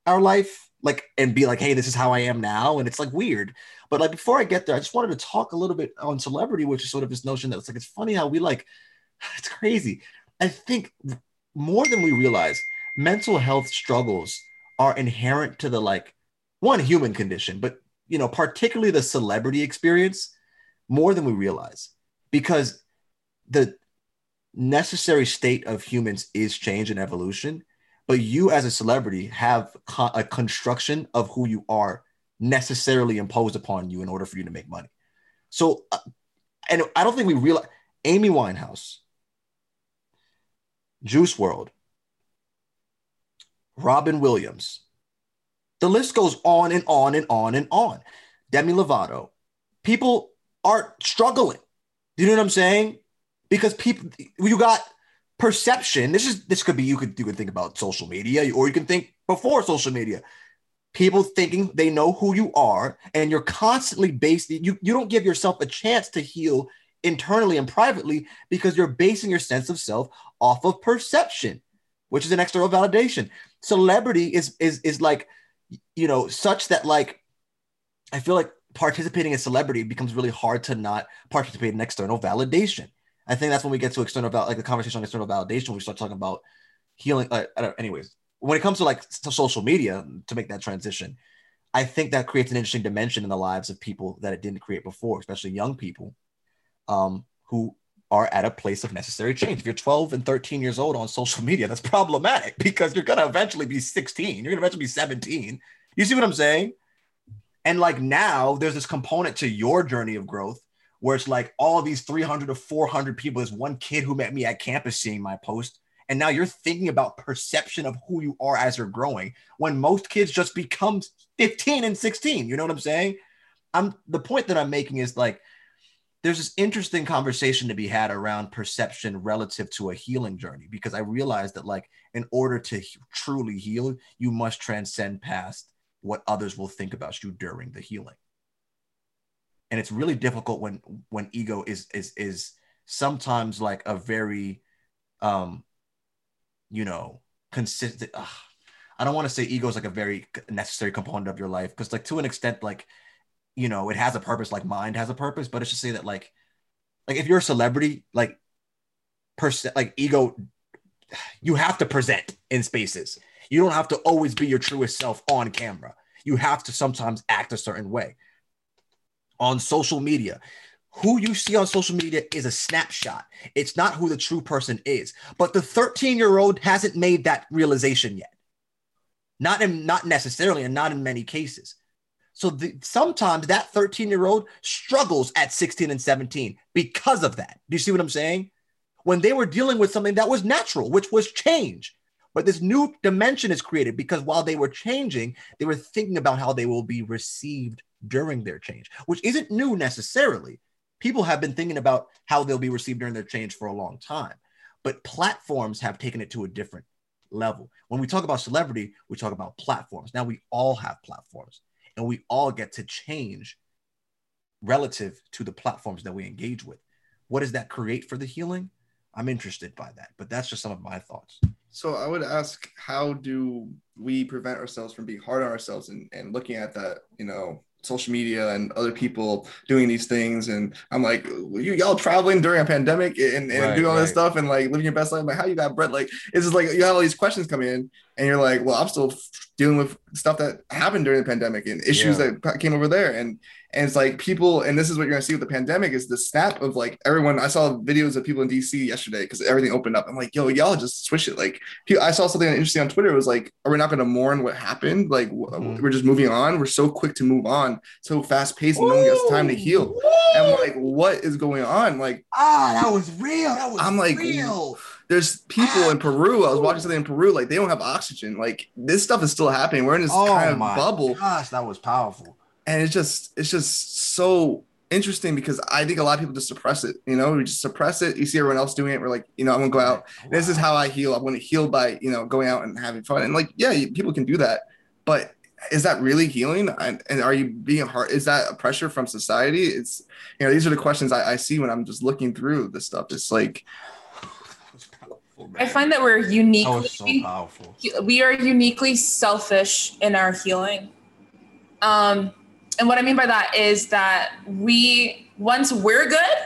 our life like and be like hey this is how i am now. And it's like weird but like before I get there, I just wanted to talk a little bit on celebrity, which is sort of this notion that it's like it's funny how we like it's crazy. I think more than we realize, mental health struggles are inherent to the like one human condition, but you know, particularly the celebrity experience more than we realize because the necessary state of humans is change and evolution but you as a celebrity have a construction of who you are necessarily imposed upon you in order for you to make money. So, uh, and I don't think we realize Amy Winehouse, Juice WRLD, Robin Williams. The list goes on and on and on and on. Demi Lovato. People are struggling. You know what I'm saying? Because people, you got perception. This is this could be you could you could think about social media, or you can think before social media people thinking they know who you are, and you're constantly based, you, you don't give yourself a chance to heal internally and privately because you're basing your sense of self off of perception, which is an external validation. Celebrity is is is like, you know, such that like I feel like participating in celebrity becomes really hard to not participate in external validation. I think that's when we get to external val- like the conversation on external validation. We start talking about healing. Uh, anyways, when it comes to like to social media to make that transition, I think that creates an interesting dimension in the lives of people that it didn't create before, especially young people um, who are at a place of necessary change. If you're 12 and 13 years old on social media, that's problematic because you're gonna eventually be 16. You're gonna eventually be 17. You see what I'm saying? And like now, there's this component to your journey of growth where it's like all these 300 to 400 people. There's one kid who met me at campus seeing my post. And now you're thinking about perception of who you are as you're growing when most kids just become 15 and 16. You know what I'm saying? I'm the point that I'm making is like there's this interesting conversation to be had around perception relative to a healing journey because I realized that like in order to truly heal, you must transcend past what others will think about you during the healing. And it's really difficult when when ego is is is sometimes like a very um you know consistent ugh, I don't want to say ego is like a very necessary component of your life because like to an extent like you know it has a purpose like mind has a purpose but it's just say that like like if you're a celebrity like person like ego you have to present in spaces you don't have to always be your truest self on camera. You have to sometimes act a certain way. On social media, who you see on social media is a snapshot. It's not who the true person is. But the 13 year old hasn't made that realization yet. Not in, not necessarily, and not in many cases. So the, sometimes that 13 year old struggles at 16 and 17 because of that. Do you see what I'm saying? When they were dealing with something that was natural, which was change, but this new dimension is created because while they were changing, they were thinking about how they will be received during their change, which isn't new necessarily. People have been thinking about how they'll be received during their change for a long time, but platforms have taken it to a different level. When we talk about celebrity, we talk about platforms. Now we all have platforms and we all get to change relative to the platforms that we engage with. What does that create for the healing? I'm interested by that, but that's just some of my thoughts. So I would ask, how do we prevent ourselves from being hard on ourselves and, and looking at that, you know, social media and other people doing these things. And I'm like, you y'all traveling during a pandemic and, and right, doing all right. this stuff and like living your best life. Like, how you got bread? Like, it's just like you have all these questions come in and you're like, well, I'm still dealing with stuff that happened during the pandemic and issues yeah. that came over there. And and it's like people, and this is what you're gonna see with the pandemic is the snap of like everyone. I saw videos of people in DC yesterday because everything opened up. I'm like, yo, y'all just switch it. Like, I saw something interesting on Twitter. It was like, are we not gonna mourn what happened? Like, mm-hmm. we're just moving on. We're so quick to move on, so fast paced, and no one gets time to heal. And I'm like, what is going on? Like, ah, that was real. That was I'm like, real. There's people in Peru. I was watching something in Peru. Like, they don't have oxygen. Like, this stuff is still happening. We're in this oh kind of bubble. Gosh, that was powerful and it's just it's just so interesting because I think a lot of people just suppress it. You know, we just suppress it. You see everyone else doing it. We're like, you know, I'm gonna go out. Wow. This is how I heal. I'm gonna heal by you know going out and having fun. And like, yeah, people can do that, but is that really healing? And, and are you being hard? Is that a pressure from society? It's you know these are the questions I, I see when I'm just looking through this stuff. It's like. I find that we're uniquely that so we are uniquely selfish in our healing. Um, and what I mean by that is that we, once we're good,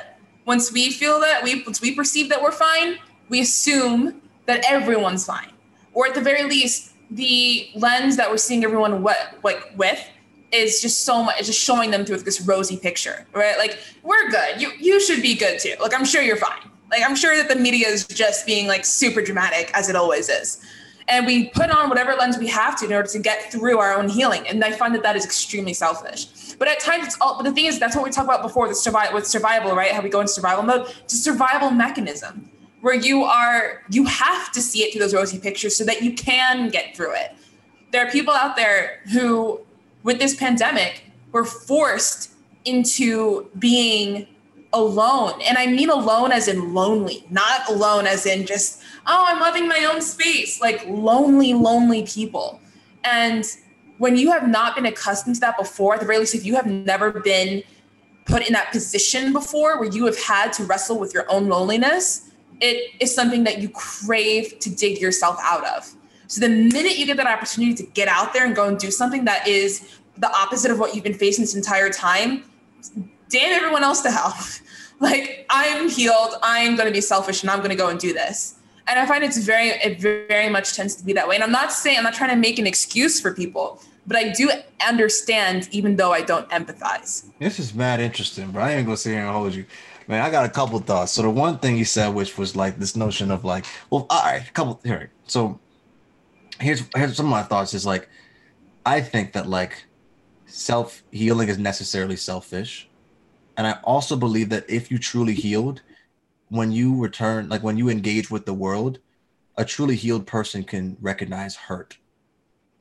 once we feel that we, once we perceive that we're fine, we assume that everyone's fine, or at the very least, the lens that we're seeing everyone what like with is just so much it's just showing them through this rosy picture right? Like we're good. You you should be good too. Like i'm sure you're fine like i'm sure that the media is just being like super dramatic as it always is and we put on whatever lens we have to in order to get through our own healing. And I find that that is extremely selfish. But at times, it's all. But the thing is, that's what we talked about before. The survival with survival, right? How we go into survival mode. It's a survival mechanism where you are you have to see it through those rosy pictures so that you can get through it. There are people out there who, with this pandemic, were forced into being alone. And I mean alone as in lonely, not alone as in just oh, I'm loving my own space, like lonely, lonely people. And when you have not been accustomed to that before, at the very least, if you have never been put in that position before where you have had to wrestle with your own loneliness, it is something that you crave to dig yourself out of. So the minute you get that opportunity to get out there and go and do something that is the opposite of what you've been facing this entire time, damn everyone else to hell. like I'm healed, I'm going to be selfish, and I'm going to go and do this. And I find it's very, it very much tends to be that way. And I'm not saying I'm not trying to make an excuse for people, but I do understand, even though I don't empathize. This is mad interesting, but I ain't gonna sit here and hold you. Man, I got a couple thoughts. So the one thing you said, which was like this notion of like, well, all right, a couple here. So here's here's some of my thoughts. Is like, I think that like self healing is necessarily selfish, and I also believe that if you truly healed, when you return, like when you engage with the world, a truly healed person can recognize hurt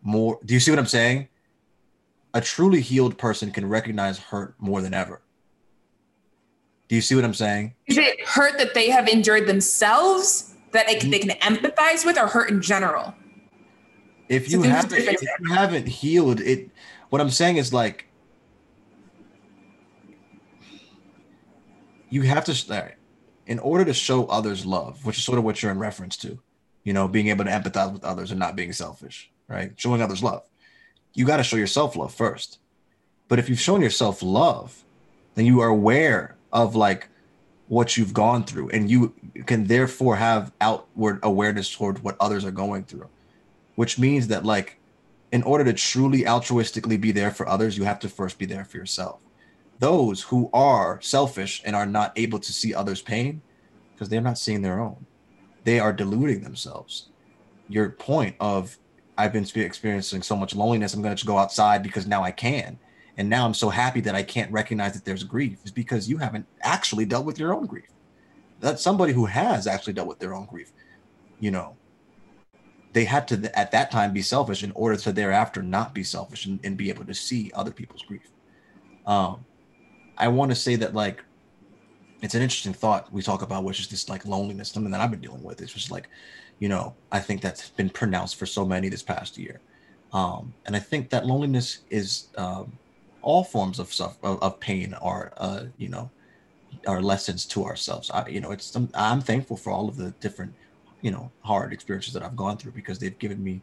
more. Do you see what I'm saying? A truly healed person can recognize hurt more than ever. Do you see what I'm saying? Is it hurt that they have endured themselves that they can, they can empathize with, or hurt in general? If you haven't, if you haven't healed it, what I'm saying is like you have to in order to show others love, which is sort of what you're in reference to, you know, being able to empathize with others and not being selfish, right? Showing others love. You got to show yourself love first. But if you've shown yourself love, then you are aware of like what you've gone through and you can therefore have outward awareness toward what others are going through which means that like in order to truly altruistically be there for others you have to first be there for yourself those who are selfish and are not able to see others pain because they're not seeing their own. They are deluding themselves. Your point of i've been experiencing so much loneliness i'm going to go outside because now i can and now i'm so happy that i can't recognize that there's grief is because you haven't actually dealt with your own grief. That's somebody who has actually dealt with their own grief you know they had to at that time be selfish in order to thereafter not be selfish and, and be able to see other people's grief. Um i want to say that like it's an interesting thought we talk about which is this like loneliness something that i've been dealing with it's just like you know i think that's been pronounced for so many this past year um and i think that loneliness is um all forms of stuff of, of pain are uh, you know are lessons to ourselves. I, you know, it's I'm thankful for all of the different you know hard experiences that I've gone through because they've given me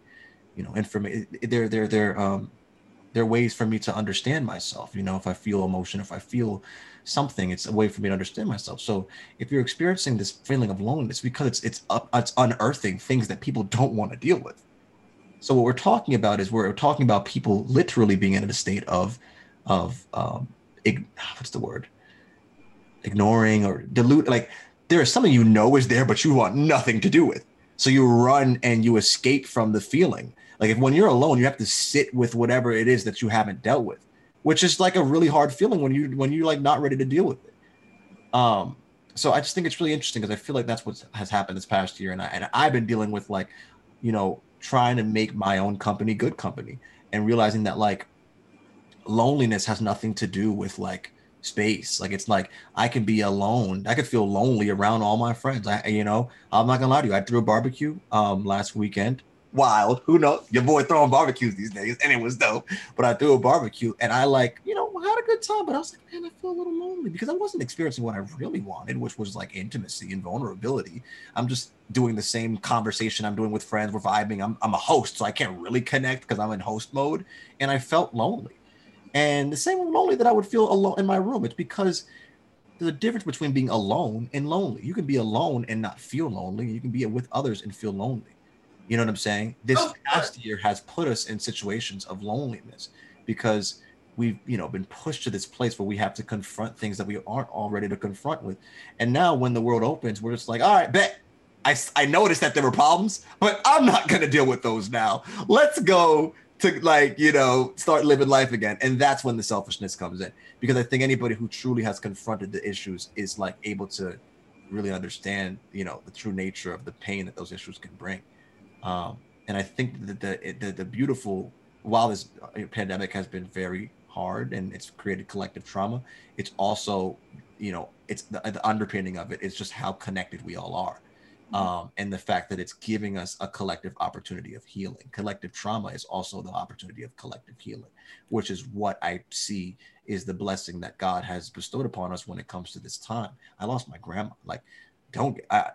you know information. They're they're they're um they're ways for me to understand myself. You know, if I feel emotion, if I feel something, it's a way for me to understand myself. So if you're experiencing this feeling of loneliness, because it's it's up, it's unearthing things that people don't want to deal with. So what we're talking about is we're talking about people literally being in a state of of um, ig- what's the word? Ignoring or dilute. Like there is something you know is there, but you want nothing to do with. So you run and you escape from the feeling. Like if when you're alone, you have to sit with whatever it is that you haven't dealt with, which is like a really hard feeling when you when you're like not ready to deal with it. Um, so I just think it's really interesting because I feel like that's what has happened this past year, and I and I've been dealing with like, you know, trying to make my own company good company and realizing that like loneliness has nothing to do with like space. Like it's like I can be alone. I could feel lonely around all my friends. I you know, I'm not gonna lie to you. I threw a barbecue um last weekend. Wild, who knows? Your boy throwing barbecues these days, and it was dope. But I threw a barbecue and I like, you know, had a good time. But I was like, man, I feel a little lonely because I wasn't experiencing what I really wanted, which was like intimacy and vulnerability. I'm just doing the same conversation I'm doing with friends. We're vibing. I'm, I'm a host, so I can't really connect because I'm in host mode. And I felt lonely. And the same lonely that I would feel alone in my room. It's because a difference between being alone and lonely. You can be alone and not feel lonely. You can be with others and feel lonely. You know what I'm saying? This oh, past year has put us in situations of loneliness because we've you know been pushed to this place where we have to confront things that we aren't all ready to confront with. And now when the world opens, we're just like, all right, bet. I, I noticed that there were problems, but I'm not going to deal with those now. Let's go to like you know start living life again and that's when the selfishness comes in because i think anybody who truly has confronted the issues is like able to really understand you know the true nature of the pain that those issues can bring um, and i think that the, the the beautiful while this pandemic has been very hard and it's created collective trauma it's also you know it's the, the underpinning of it is just how connected we all are um, and the fact that it's giving us a collective opportunity of healing. Collective trauma is also the opportunity of collective healing, which is what I see is the blessing that God has bestowed upon us when it comes to this time. I lost my grandma. Like, don't I,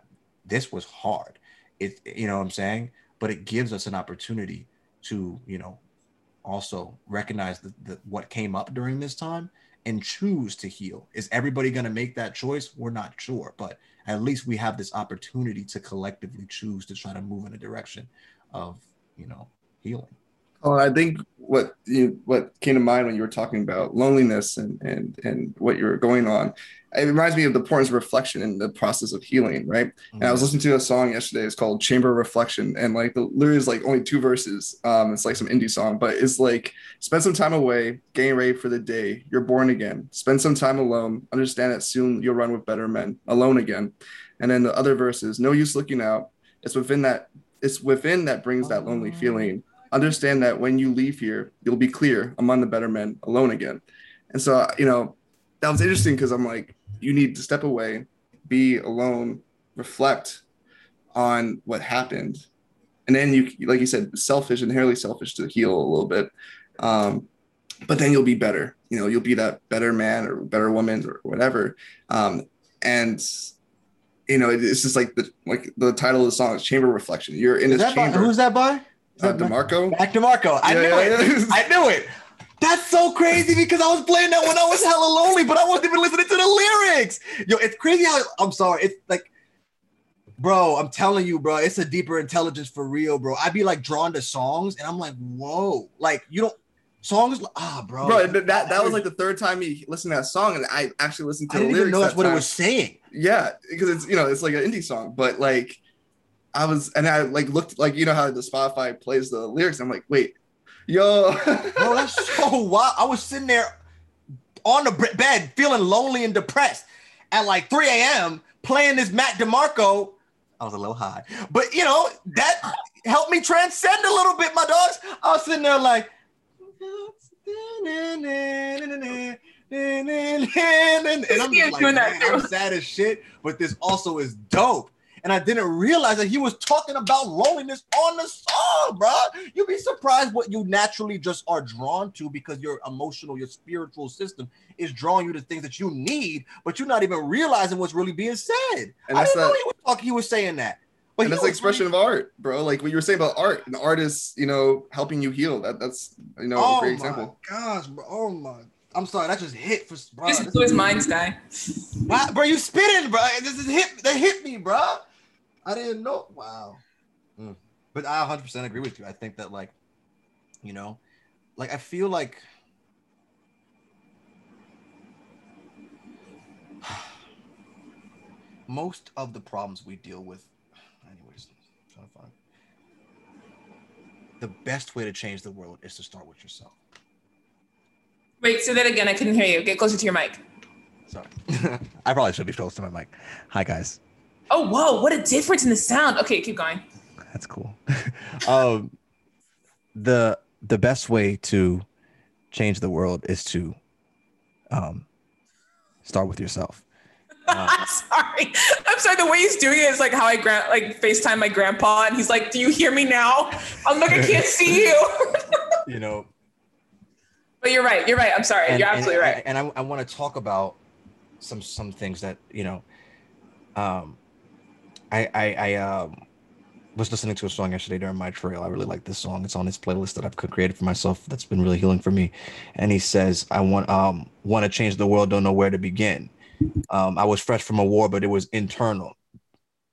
this was hard. It, you know what I'm saying? But it gives us an opportunity to, you know, also recognize the, the what came up during this time and choose to heal. Is everybody going to make that choice? We're not sure, but at least we have this opportunity to collectively choose to try to move in a direction of you know healing Oh, I think what you what came to mind when you were talking about loneliness and and and what you're going on, it reminds me of the importance of reflection in the process of healing, right? Mm-hmm. And I was mm-hmm. listening to a song yesterday. It's called Chamber of Reflection, and like the lyrics is like only two verses. Um, it's like some indie song, but it's like spend some time away, getting ready for the day. You're born again. Spend some time alone. Understand that soon you'll run with better men. Alone again. And then the other verses, no use looking out. It's within that. It's within that brings that lonely oh. feeling understand that when you leave here, you'll be clear among the better men alone again. And so, you know, that was interesting because I'm like, you need to step away, be alone, reflect on what happened. And then you, like you said, selfish, inherently selfish to heal a little bit. Um, but then you'll be better. You know, you'll be that better man or better woman or whatever. Um, and you know, it's just like the like the title of the song is Chamber Reflection. You're in is this chamber. By, who's that by? Uh, DeMarco? Mac DeMarco. I yeah, knew yeah, it. Yeah. I knew it. That's so crazy because I was playing that when I was hella lonely, but I wasn't even listening to the lyrics. Yo, it's crazy how I'm sorry. It's like, bro, I'm telling you, bro, it's a deeper intelligence for real, bro. I'd be like drawn to songs and I'm like, whoa, like you don't songs ah bro bro that that was like the third time you listened to that song and i actually listened to I the lyrics know that's what time. it was saying yeah because it's you know it's like an indie song but like I was, and I like looked like you know how the Spotify plays the lyrics. I'm like, wait, yo, bro, that's so wild. I was sitting there on the bed feeling lonely and depressed at like 3 a.m. playing this Matt DeMarco. I was a little high, but you know that helped me transcend a little bit, my dogs. I was sitting there like. and I'm just like, man, I'm sad as shit, but this also is dope and I didn't realize that he was talking about loneliness on the song, bro. You'd be surprised what you naturally just are drawn to because your emotional, your spiritual system is drawing you to things that you need, but you're not even realizing what's really being said. And I didn't that, know he was talking, he was saying that. But and that's the expression really... of art, bro. Like what you were saying about art, and art is, you know, helping you heal. That that's you know oh a great example. Oh my gosh, bro. Oh my I'm sorry, that just hit for bro. Just blew his mind, guy. bro, you spitting, bro. This is hit. That hit me, bro. I didn't know. Wow. Mm. But I 100% agree with you. I think that, like, you know, like, I feel like. most of the problems we deal with, anyways, trying to find. The best way to change the world is to start with yourself. Wait, say that again. I couldn't hear you. Get closer to your mic. Sorry. I probably should be close to my mic. Hi, guys. Oh, whoa, what a difference in the sound. Okay, keep going. That's cool. um, the the best way to change the world is to um, start with yourself. Uh, I'm sorry, I'm sorry. The way he's doing it is like how I gra- like Facetime my grandpa, and he's like, "Do you hear me now?" I'm like, "I can't see you." you know. But you're right. You're right. I'm sorry. And, you're absolutely and, right. And I, I want to talk about some some things that you know. Um, I I, I um was listening to a song yesterday during my trail. I really like this song. It's on this playlist that I've created for myself. That's been really healing for me. And he says, "I want um want to change the world. Don't know where to begin. Um, I was fresh from a war, but it was internal.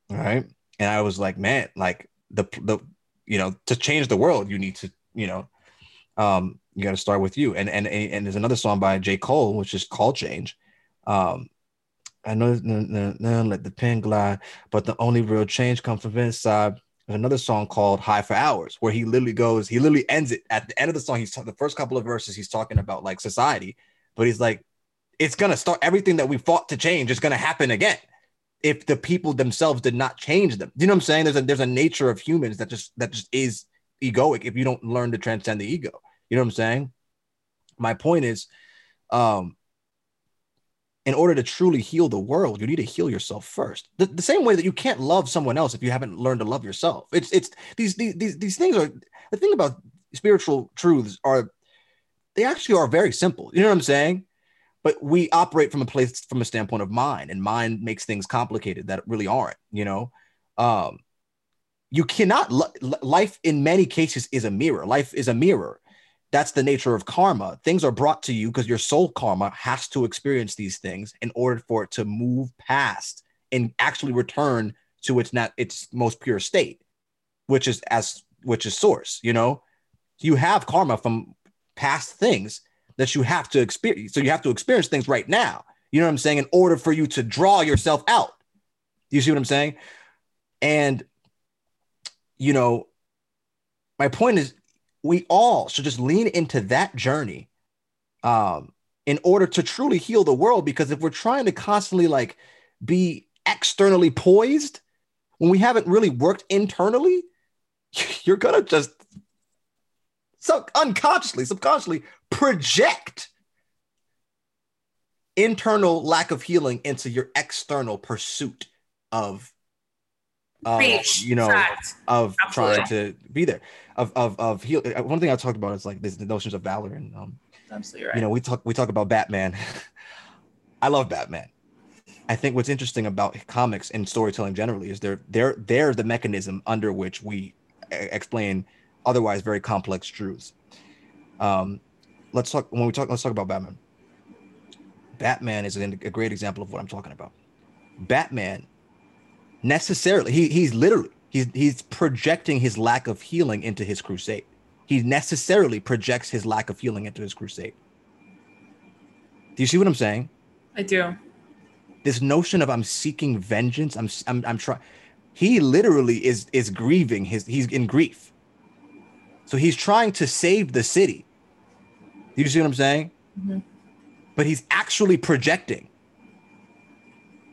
Right, and I was like, man, like the the you know to change the world, you need to you know um you got to start with you. And and and there's another song by J Cole, which is called Change. Um, I know let the pen glide, but the only real change comes from inside. Another song called High for Hours, where he literally goes, he literally ends it at the end of the song. He's the first couple of verses, he's talking about like society, but he's like, it's gonna start everything that we fought to change is gonna happen again if the people themselves did not change them. You know what I'm saying? There's a there's a nature of humans that just that just is egoic if you don't learn to transcend the ego. You know what I'm saying? My point is, um, in order to truly heal the world, you need to heal yourself first. The, the same way that you can't love someone else if you haven't learned to love yourself. It's it's these these these, these things are the thing about spiritual truths are they actually are very simple. You know what I'm saying? But we operate from a place from a standpoint of mind, and mind makes things complicated that really aren't. You know, um, you cannot. Life in many cases is a mirror. Life is a mirror that's the nature of karma. Things are brought to you because your soul karma has to experience these things in order for it to move past and actually return to its not its most pure state, which is as which is source. You know, you have karma from past things that you have to experience. So you have to experience things right now. You know what I'm saying? In order for you to draw yourself out. You see what I'm saying? And you know, my point is we all should just lean into that journey um, in order to truly heal the world. Because if we're trying to constantly like be externally poised when we haven't really worked internally, you're gonna just so unconsciously, subconsciously project internal lack of healing into your external pursuit of uh, you know, Fact. of Absolutely. trying to be there, of of of heal. Uh, one thing I talked about is like this, the notions of valor and um, Absolutely right. You know, we talk we talk about Batman. I love Batman. I think what's interesting about comics and storytelling generally is they're they're they're the mechanism under which we explain otherwise very complex truths. Um, let's talk when we talk. Let's talk about Batman. Batman is a great example of what I'm talking about. Batman necessarily he he's literally he's he's projecting his lack of healing into his crusade. He necessarily projects his lack of healing into his crusade. Do you see what I'm saying? I do. This notion of I'm seeking vengeance, I'm I'm I'm trying he literally is is grieving his he's in grief. So he's trying to save the city. Do you see what I'm saying? Mm-hmm. But he's actually projecting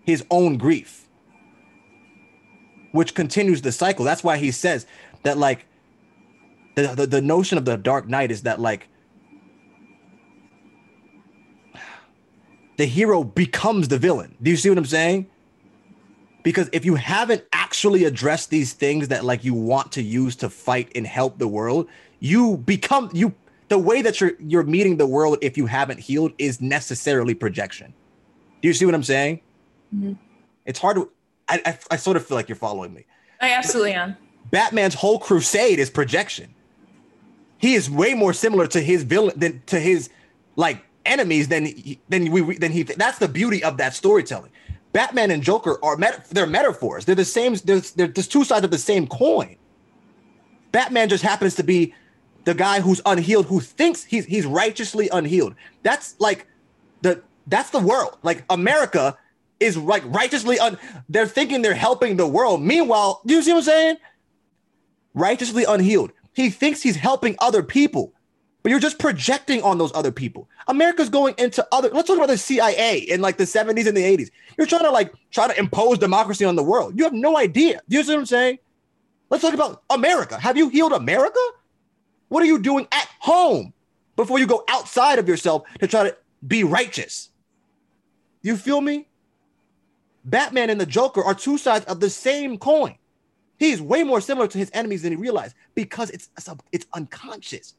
his own grief which continues the cycle. That's why he says that like the, the, the notion of the dark knight is that like the hero becomes the villain. Do you see what I'm saying? Because if you haven't actually addressed these things that like you want to use to fight and help the world, you become you the way that you're you're meeting the world if you haven't healed is necessarily projection. Do you see what I'm saying? Mm-hmm. It's hard to I, I, I sort of feel like you're following me. I absolutely am. Batman's whole crusade is projection. He is way more similar to his villain than to his like enemies than than we than he. That's the beauty of that storytelling. Batman and Joker are met, they're metaphors. They're the same. There's there's two sides of the same coin. Batman just happens to be the guy who's unhealed, who thinks he's he's righteously unhealed. That's like the that's the world. Like America is like righteously un- they're thinking they're helping the world. Meanwhile, you see what I'm saying? Righteously unhealed. He thinks he's helping other people, but you're just projecting on those other people. America's going into other. Let's talk about the CIA in like the 70s and the 80s. You're trying to like try to impose democracy on the world. You have no idea. Do you see what I'm saying? Let's talk about America. Have you healed America? What are you doing at home before you go outside of yourself to try to be righteous? You feel me? Batman and the Joker are two sides of the same coin. He's way more similar to his enemies than he realized because it's it's unconscious.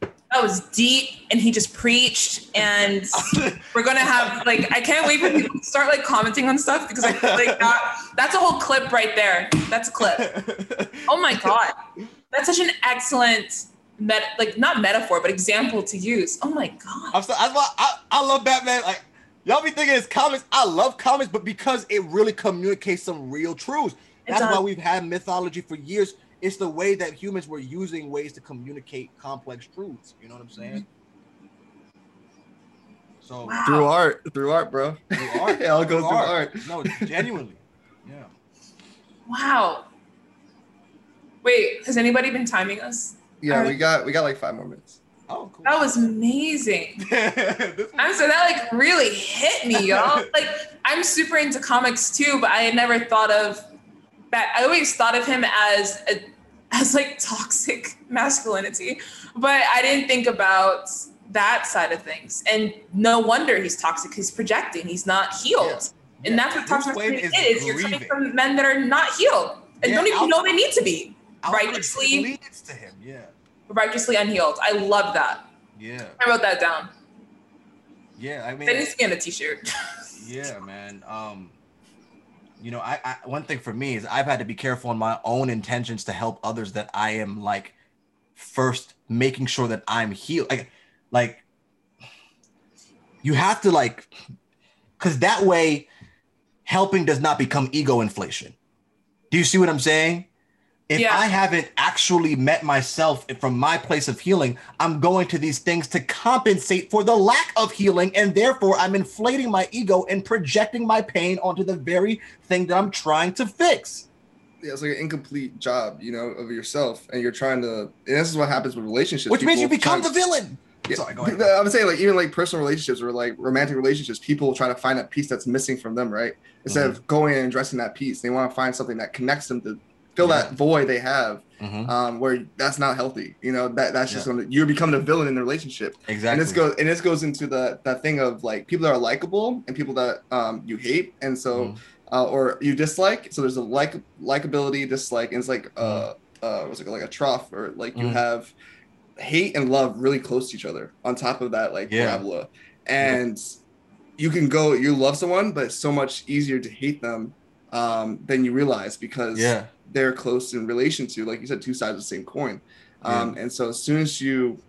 That was deep, and he just preached. And we're gonna have like I can't wait for people to start like commenting on stuff because I feel like that, that's a whole clip right there. That's a clip. Oh my god, that's such an excellent met like not metaphor but example to use. Oh my god! I'm so, I, I, I love Batman. Like y'all be thinking it's comics. I love comics, but because it really communicates some real truths. That's why we've had mythology for years. It's the way that humans were using ways to communicate complex truths. You know what I'm saying? Mm-hmm. So wow. through art, through art, bro. Through art. it all goes through art. art. No, genuinely. Yeah. Wow. Wait, has anybody been timing us? Yeah, we got we got like five more minutes. Oh, cool. That was amazing. I'm so that like really hit me, y'all. like I'm super into comics too, but I had never thought of that. I always thought of him as a, as like toxic masculinity, but I didn't think about that side of things. And no wonder he's toxic. He's projecting. He's not healed. Yeah. And that's what toxic is, is. You're coming from men that are not healed and yeah, don't even know they need to be. Right, Righteously leads to him. Yeah. Righteously unhealed. I love that. Yeah. I wrote that down. Yeah, I mean that needs to be on a t-shirt. yeah, man. Um you know, I, I one thing for me is I've had to be careful in my own intentions to help others that I am like first making sure that I'm healed. Like like you have to like because that way helping does not become ego inflation. Do you see what I'm saying? If yeah. I haven't actually met myself from my place of healing, I'm going to these things to compensate for the lack of healing. And therefore, I'm inflating my ego and projecting my pain onto the very thing that I'm trying to fix. Yeah, it's like an incomplete job, you know, of yourself. And you're trying to, and this is what happens with relationships. Which means you become the villain. Yeah. Sorry, go ahead. I'm saying like even like personal relationships or like romantic relationships, people try to find that piece that's missing from them, right? Instead mm-hmm. of going and addressing that piece, they want to find something that connects them to fill yeah. that void they have. Mm-hmm. Um, where that's not healthy, you know that that's just yeah. gonna you're becoming a villain in the relationship. Exactly. And this goes and this goes into the that thing of like people that are likable and people that um, you hate, and so mm-hmm. uh, or you dislike. So there's a like likability, dislike, and it's like uh, mm-hmm. uh, what's it like a trough or like you mm-hmm. have hate and love really close to each other on top of that like yeah. parabola and you can go you love someone but it's so much easier to hate them um, than you realize because yeah. They're close in relation to like you said two sides of the same coin um, yeah. and so as soon as you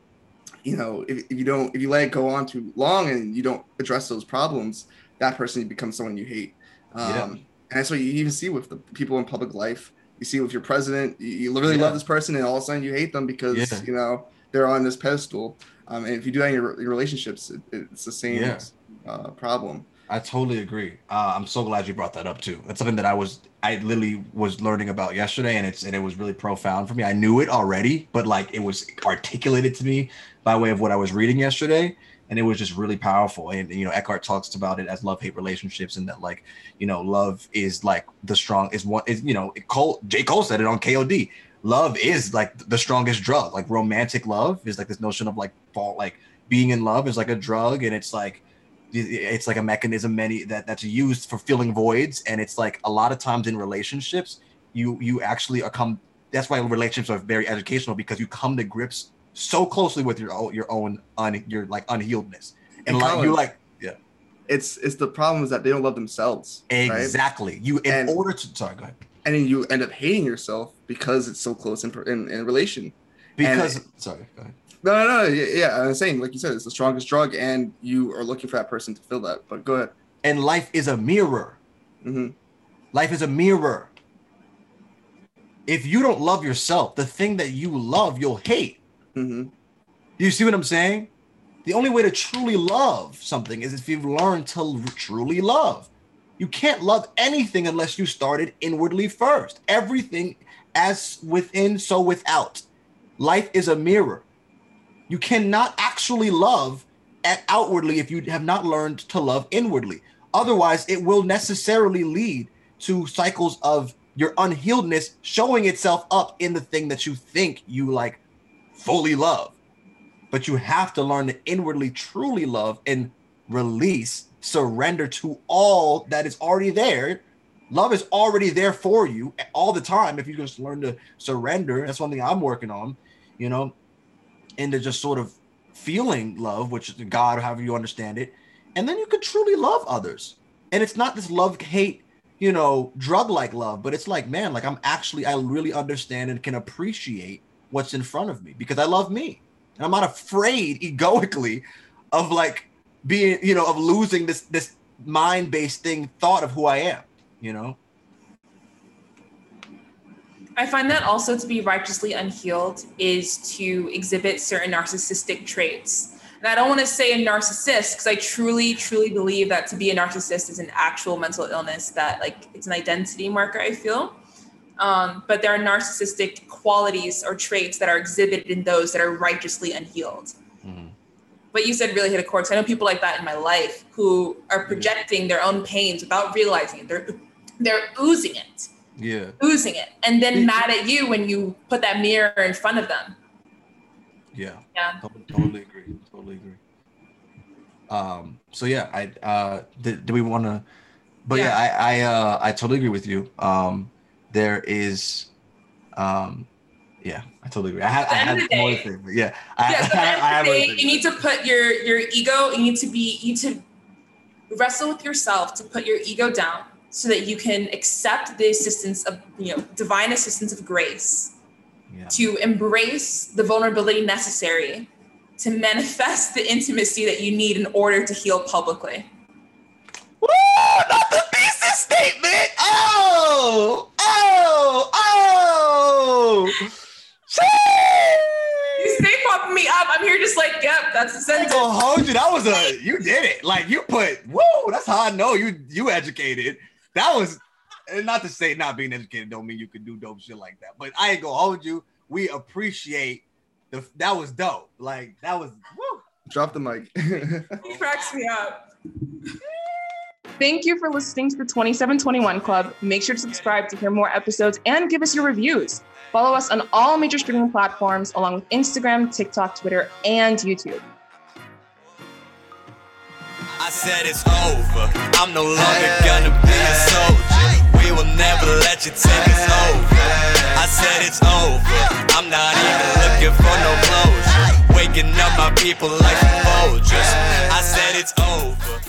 you know if, if you don't if you let it go on too long and you don't address those problems that person becomes someone you hate um, yeah. and that's what you even see with the people in public life you see with your president you, you really yeah. love this person and all of a sudden you hate them because you know they're on this pedestal. Um, and if you do that in your, your relationships, it, it's the same uh, problem. I totally agree. Uh, I'm so glad you brought that up too. That's something that I was I literally was learning about yesterday, and it's and it was really profound for me. I knew it already, but like it was articulated to me by way of what I was reading yesterday, and it was just really powerful. And you know, Eckhart talks about it as love hate relationships, and that like you know, love is like the strong is one is you know, Cole J Cole said it on KOD love is like the strongest drug. Like romantic love is like this notion of like fault, like being in love is like a drug, and it's like it's like a mechanism many that that's used for filling voids, and it's like a lot of times in relationships, you you actually are come. That's why relationships are very educational because you come to grips so closely with your own your own un, your like unhealedness, and, like you like yeah. It's it's the problem is that they don't love themselves. Exactly. Right? You in and, order to sorry, go ahead and then you end up hating yourself because it's so close in in, in relation. Because and, sorry, go ahead. No, no, no. Yeah, I'm saying, like you said, it's the strongest drug, and you are looking for that person to fill that. But go ahead. And life is a mirror. Mm-hmm. Life is a mirror. If you don't love yourself, the thing that you love, you'll hate. Mm-hmm. You see what I'm saying? The only way to truly love something is if you've learned to truly love. You can't love anything unless you started inwardly first. Everything as within, so without. Life is a mirror. You cannot actually love outwardly if you have not learned to love inwardly. Otherwise, it will necessarily lead to cycles of your unhealedness showing itself up in the thing that you think you like fully love. But you have to learn to inwardly truly love and release surrender to all that is already there. Love is already there for you all the time. If you just learn to surrender, that's one thing I'm working on, you know, into just sort of feeling love, which is God, however you understand it. And then you can truly love others. And it's not this love hate, you know, drug like love, but it's like, man, like I'm actually, I really understand and can appreciate what's in front of me because I love me. And I'm not afraid egoically of like being, you know, of losing this this mind-based thing thought of who I am, you know. I find that also to be righteously unhealed is to exhibit certain narcissistic traits. And I don't want to say a narcissist because I truly, truly believe that to be a narcissist is an actual mental illness that like it's an identity marker, I feel. Um, but there are narcissistic qualities or traits that are exhibited in those that are righteously unhealed But you said really hit a chord. So I know people like that in my life who are projecting their own pains without realizing it. They're they're oozing it. Yeah. Oozing it. And then mad at you when you put that mirror in front of them. Yeah. Yeah. Totally agree. Totally agree. Um, so yeah, I uh, do we want to? But yeah, yeah I I, uh, I totally agree with you. Um, there is, um, yeah, I totally agree. I have, I have more but yeah, I, yeah. So I, I day, you need to put your your ego. You need to be. You need to wrestle with yourself to put your ego down so that you can accept the assistance of you know divine assistance of grace yeah. to embrace the vulnerability necessary to manifest the intimacy that you need in order to heal publicly. Woo! Not the thesis statement. Oh, oh, oh. You stay popping me up. I'm here just like, yep, that's the sentence. I gonna hold you. That was a you did it. Like you put, whoa, that's how I know you you educated. That was not to say not being educated don't mean you can do dope shit like that. But I ain't gonna hold you. We appreciate the that was dope. Like that was woo. Drop the mic. he cracks me up. Thank you for listening to the 2721 Club. Make sure to subscribe to hear more episodes and give us your reviews. Follow us on all major streaming platforms, along with Instagram, TikTok, Twitter, and YouTube. I said it's over. I'm no longer gonna be a soldier. We will never let you take us over. I said it's over. I'm not even looking for no closure. Waking up my people like vultures. I said it's over.